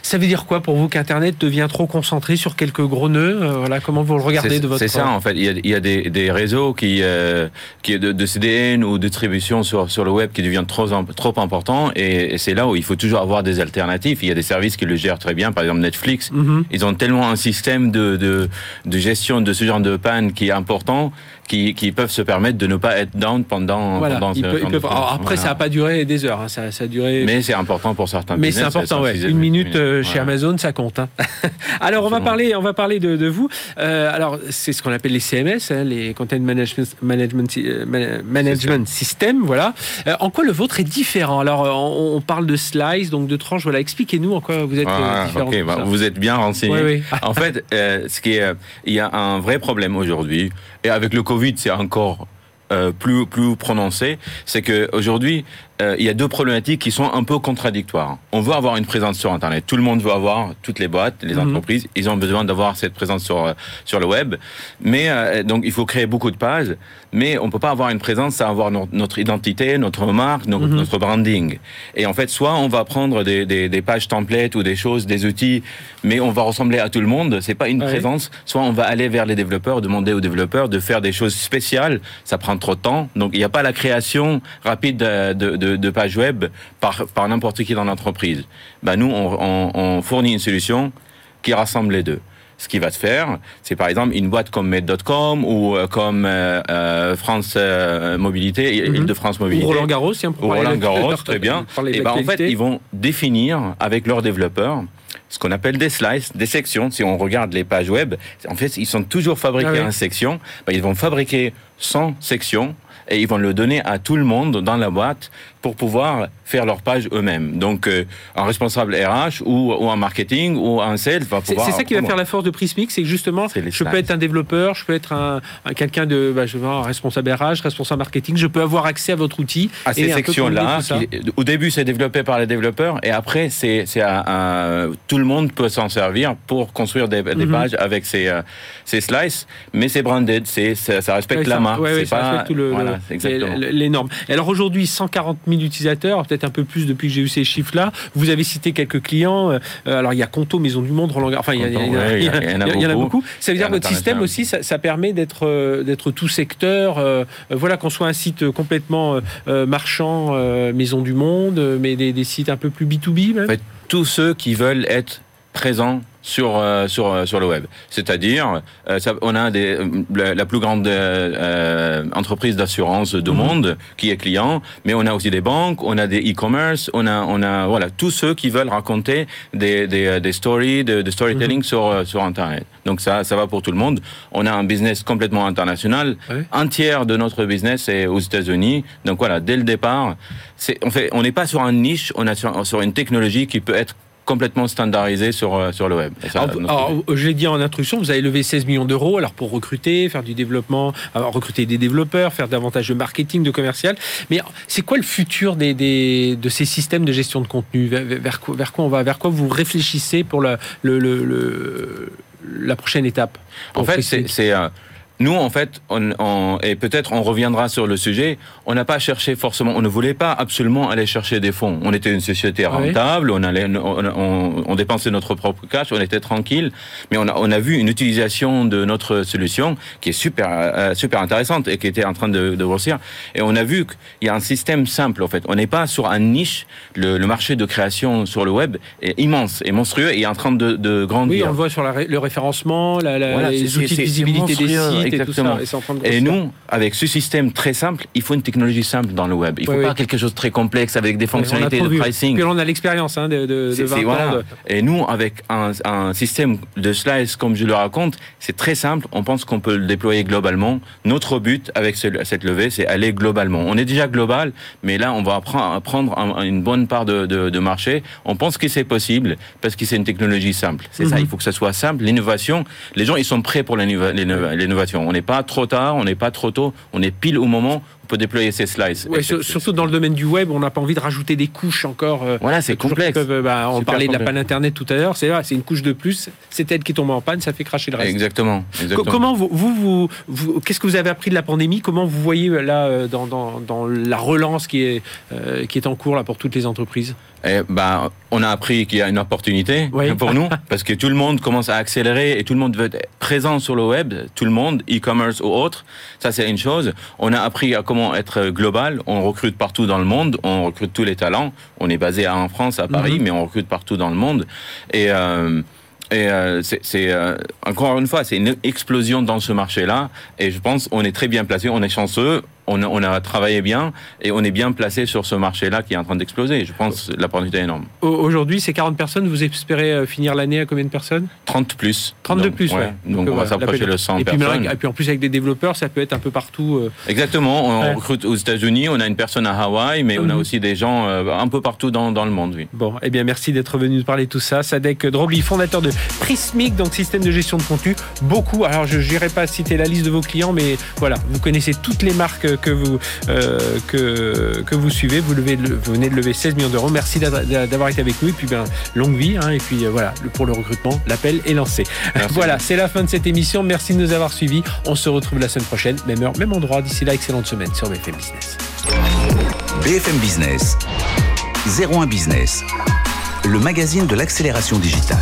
B: Ça veut dire quoi pour vous qu'Internet devient trop concentré sur quelques gros nœuds Euh, Voilà, comment vous le regardez de votre
K: c'est ça en fait. Il y a, il y a des, des réseaux qui, euh, qui de, de CDN ou de distribution sur, sur le web qui deviennent trop, trop importants et, et c'est là où il faut toujours avoir des alternatives. Il y a des services qui le gèrent très bien, par exemple Netflix.
B: Mhm.
K: Ils ont tellement un système de, de, de gestion de ce genre de panne qui est important qui, qui peuvent se permettre de ne pas être down pendant.
B: Voilà,
K: pendant
B: alors après, ça n'a pas duré des heures, hein, ça, ça a duré.
K: Mais c'est important pour certains
B: Mais c'est important, ouais. Une minute euh, chez. Amazon, ça compte. hein. alors, on va parler, on va parler de, de vous. Euh, alors, c'est ce qu'on appelle les CMS, hein, les Content Management, management, euh, Man- management System. Voilà. Euh, en quoi le vôtre est différent? Alors, on, on parle de slice, donc de tranches. Voilà, expliquez-nous en quoi vous êtes
K: Ah,
B: différent.
K: bah, vous êtes bien renseigné.
B: Oui, oui.
K: En fait, ce qui est, il y a un vrai problème aujourd'hui, et avec le Covid, c'est encore euh, plus plus prononcé, c'est que aujourd'hui, euh, il y a deux problématiques qui sont un peu contradictoires. On veut avoir une présence sur Internet. Tout le monde veut avoir toutes les boîtes, les
B: Mhm.
K: entreprises, ils ont besoin d'avoir cette présence sur euh, sur le web. Mais euh, donc, il faut créer beaucoup de pages, mais on peut pas avoir une présence sans avoir no- notre identité, notre marque, no-
B: Mhm.
K: notre branding. Et en fait, soit on va prendre des, des, des pages templates ou des choses, des outils, mais on va ressembler à tout le monde. C'est pas une
B: Ouais.
K: présence. Soit on va aller vers les développeurs, demander aux développeurs de faire des choses spéciales. Ça prend trop de temps. Donc il n'y a pas la création rapide de, de, de pages web par, par n'importe qui dans l'entreprise. Ben nous, on, on, on fournit une solution qui rassemble les deux. Ce qui va se faire, c'est par exemple une boîte comme Med.com ou euh, comme euh, euh, France euh, Mobilité,
B: Mhm.
K: Île-de-France Mobilité.
B: Ou Roland Garros, pour
K: Ou
B: parler
K: Roland Garros, très bien. Et ben en fait, ils vont définir avec leurs développeurs ce qu'on appelle des slices, des sections. Si on regarde les pages web, en fait, ils sont toujours fabriqués
B: Ah oui.
K: en sections. Ben, ils vont fabriquer 100 sections et ils vont le donner à tout le monde dans la boîte pour pouvoir faire leur page eux-mêmes. Donc, euh, un responsable RH ou, ou un marketing ou un sales va pouvoir...
B: c'est ça qui va faire la force de Prismic, c'est que justement, je peux être un développeur, je peux être un, un- quelqu'un de, bah, je veux un responsable RH, responsable marketing, je peux avoir accès à votre outil.
K: à ces sections-là. Au début, c'est développé par les développeurs et après, c'est tout le monde peut s'en servir pour construire des, des
B: Mhm.
K: pages avec ces, euh, ces slices, mais c'est branded, c'est ça, ça respecte
B: Ouais,
K: la marque.
B: ouais, ouais,
K: c'est
B: ça
K: pas
B: respecte tout le,
K: voilà,
B: le-
K: c'est exactement.
B: les, les normes. Alors aujourd'hui, 140 000 utilisateurs, peut-être un peu plus depuis que j'ai eu ces chiffres-là. Vous avez cité quelques clients. euh, alors il y a Conto, Maison du Monde, Roland Garros. Enfin, il y,
K: en a beaucoup.
B: Ça veut dire que votre système aussi, ça, ça permet d'être euh, d'être tout secteur. euh, voilà, qu'on soit un site complètement euh, marchand, euh, Maison du Monde, mais des, des sites un peu plus B2B même.
K: En fait, tous ceux qui veulent être présents sur euh, sur euh, sur le web. C'est-à-dire, euh, on a des, euh, la, la plus grande euh, entreprise d'assurance du monde qui est client, mais on a aussi des banques, on a des e-commerce, on a on a voilà tous ceux qui veulent raconter des des, des stories, de, de storytelling sur euh, sur internet. Donc ça ça va pour tout le monde. On a un business complètement international. Un tiers de notre business est aux États-Unis. Donc voilà, dès le départ, c'est on fait on n'est pas sur un niche, on est sur, sur une technologie qui peut être complètement standardisée sur euh, sur le web. Ça,
B: Alors, je l'ai dit en introduction, vous avez levé 16 millions d'euros alors pour recruter, faire du développement, alors, recruter des développeurs, faire davantage de marketing, de commercial. Mais c'est quoi le futur des, des- de ces systèmes de gestion de contenu? Vers, vers quoi, vers quoi on va? Vers quoi vous réfléchissez pour la, le, le- le- la prochaine étape?
K: En fait, c'est, euh, nous, en fait, on, on- et peut-être on reviendra sur le sujet, on n'a pas cherché forcément, on ne voulait pas absolument aller chercher des fonds. On était une société
B: Ah oui.
K: rentable, on, allait, on, on- on dépensait notre propre cash, on était tranquille, mais on a, on a vu une utilisation de notre solution qui est super, euh, super intéressante et qui était en train de, de grossir. Et on a vu qu'il y a un système simple, en fait. On n'est pas sur un niche. Le, le marché de création sur le web est immense, est monstrueux et est en train de, de grandir.
B: Oui, on le voit sur la le référencement, la- la-
K: Voilà,
B: les outils de visibilité des
K: monstrueux,
B: sites et tout ça.
K: Nous, avec ce système très simple, il faut une technologie simple dans le web. Il faut
B: Oui,
K: pas
B: oui.
K: quelque chose de très complexe avec des fonctionnalités de pricing.
B: Puis on a l'expérience hein, de, de, de
K: C'est-
B: 20
K: c'est-
B: ans.
K: voilà.
B: de-
K: Et nous, avec un, un système de slice, comme je le raconte, c'est très simple. On pense qu'on peut le déployer globalement. Notre but avec ce- cette levée, c'est aller globalement. On est déjà global, mais là, on va prendre un- une bonne part de, marché. On pense que c'est possible parce que c'est une technologie simple. C'est ça,
B: Mhm.
K: il faut que ça soit simple. L'innovation, les gens, ils sont prêts pour l'innova- On n'est pas trop tard, on n'est pas trop tôt, on est pile au moment où on peut déployer ces slices.
B: Ouais, sur- surtout dans le domaine du web, on n'a pas envie de rajouter des couches encore. euh,
K: Voilà, c'est
B: qui
K: complexe.
B: peuvent, euh, bah, on parlait de la panne internet tout à l'heure. C'est une couche de plus. C'est elle qui tombe en panne, ça fait cracher le reste.
K: Exactement.
B: Co-
K: exactement.
B: Comment vous, vous, vous- vous- qu'est-ce que vous avez appris de la pandémie? Comment vous voyez euh, là euh, dans, dans, dans la relance qui est euh, qui est en cours là pour toutes les entreprises?
K: Eh ben, on a appris qu'il y a une opportunité
B: Oui.
K: pour nous, parce que tout le monde commence à accélérer et tout le monde veut être présent sur le web, tout le monde, e-commerce ou autre. Ça, c'est une chose. On a appris à comment être global. On recrute partout dans le monde, on recrute tous les talents. On est basé en France, à Paris,
B: Mhm.
K: mais on recrute partout dans le monde. Et euh, et euh, c'est c'est, euh, encore une fois, c'est une explosion dans ce marché-là. Et je pense on est très bien placé, on est chanceux, on a, on a travaillé bien et on est bien placé sur ce marché-là qui est en train d'exploser. Je pense que l'opportunité est énorme.
B: Au- Aujourd'hui, ces 40 personnes, vous espérez euh, finir l'année à combien de personnes?
K: 30 plus.
B: 32
K: Donc,
B: plus, ouais.
K: ouais. Donc,
B: euh,
K: on va
B: voilà,
K: s'approcher le 100
B: et puis,
K: personnes.
B: et puis en plus avec des développeurs, ça peut être un peu partout. euh,
K: Exactement. On
B: Ouais.
K: recrute aux États-Unis, on a une personne à Hawaï, mais on a
B: Mhm.
K: aussi des gens euh, un peu partout dans, dans le monde. Oui.
B: Bon, eh bien merci d'être venu nous parler de tout ça. Sadek Drobi, fondateur de Prismic, donc système de gestion de contenu. Beaucoup, alors je n'irai pas citer la liste de vos clients, mais voilà, vous connaissez toutes les marques que vous, euh, que, que vous suivez. Vous, levez, le- vous venez de lever 16 millions d'euros. Merci d'a- d'a- d'avoir été avec nous. Et puis, ben, longue vie. hein. et puis, euh, voilà, pour le recrutement, l'appel est lancé.
K: Merci.
B: voilà, c'est la fin de cette émission. Merci de nous avoir suivis. On se retrouve la semaine prochaine, même heure, même endroit. D'ici là, excellente semaine sur BFM Business.
A: BFM Business, 01 Business, le magazine de l'accélération digitale.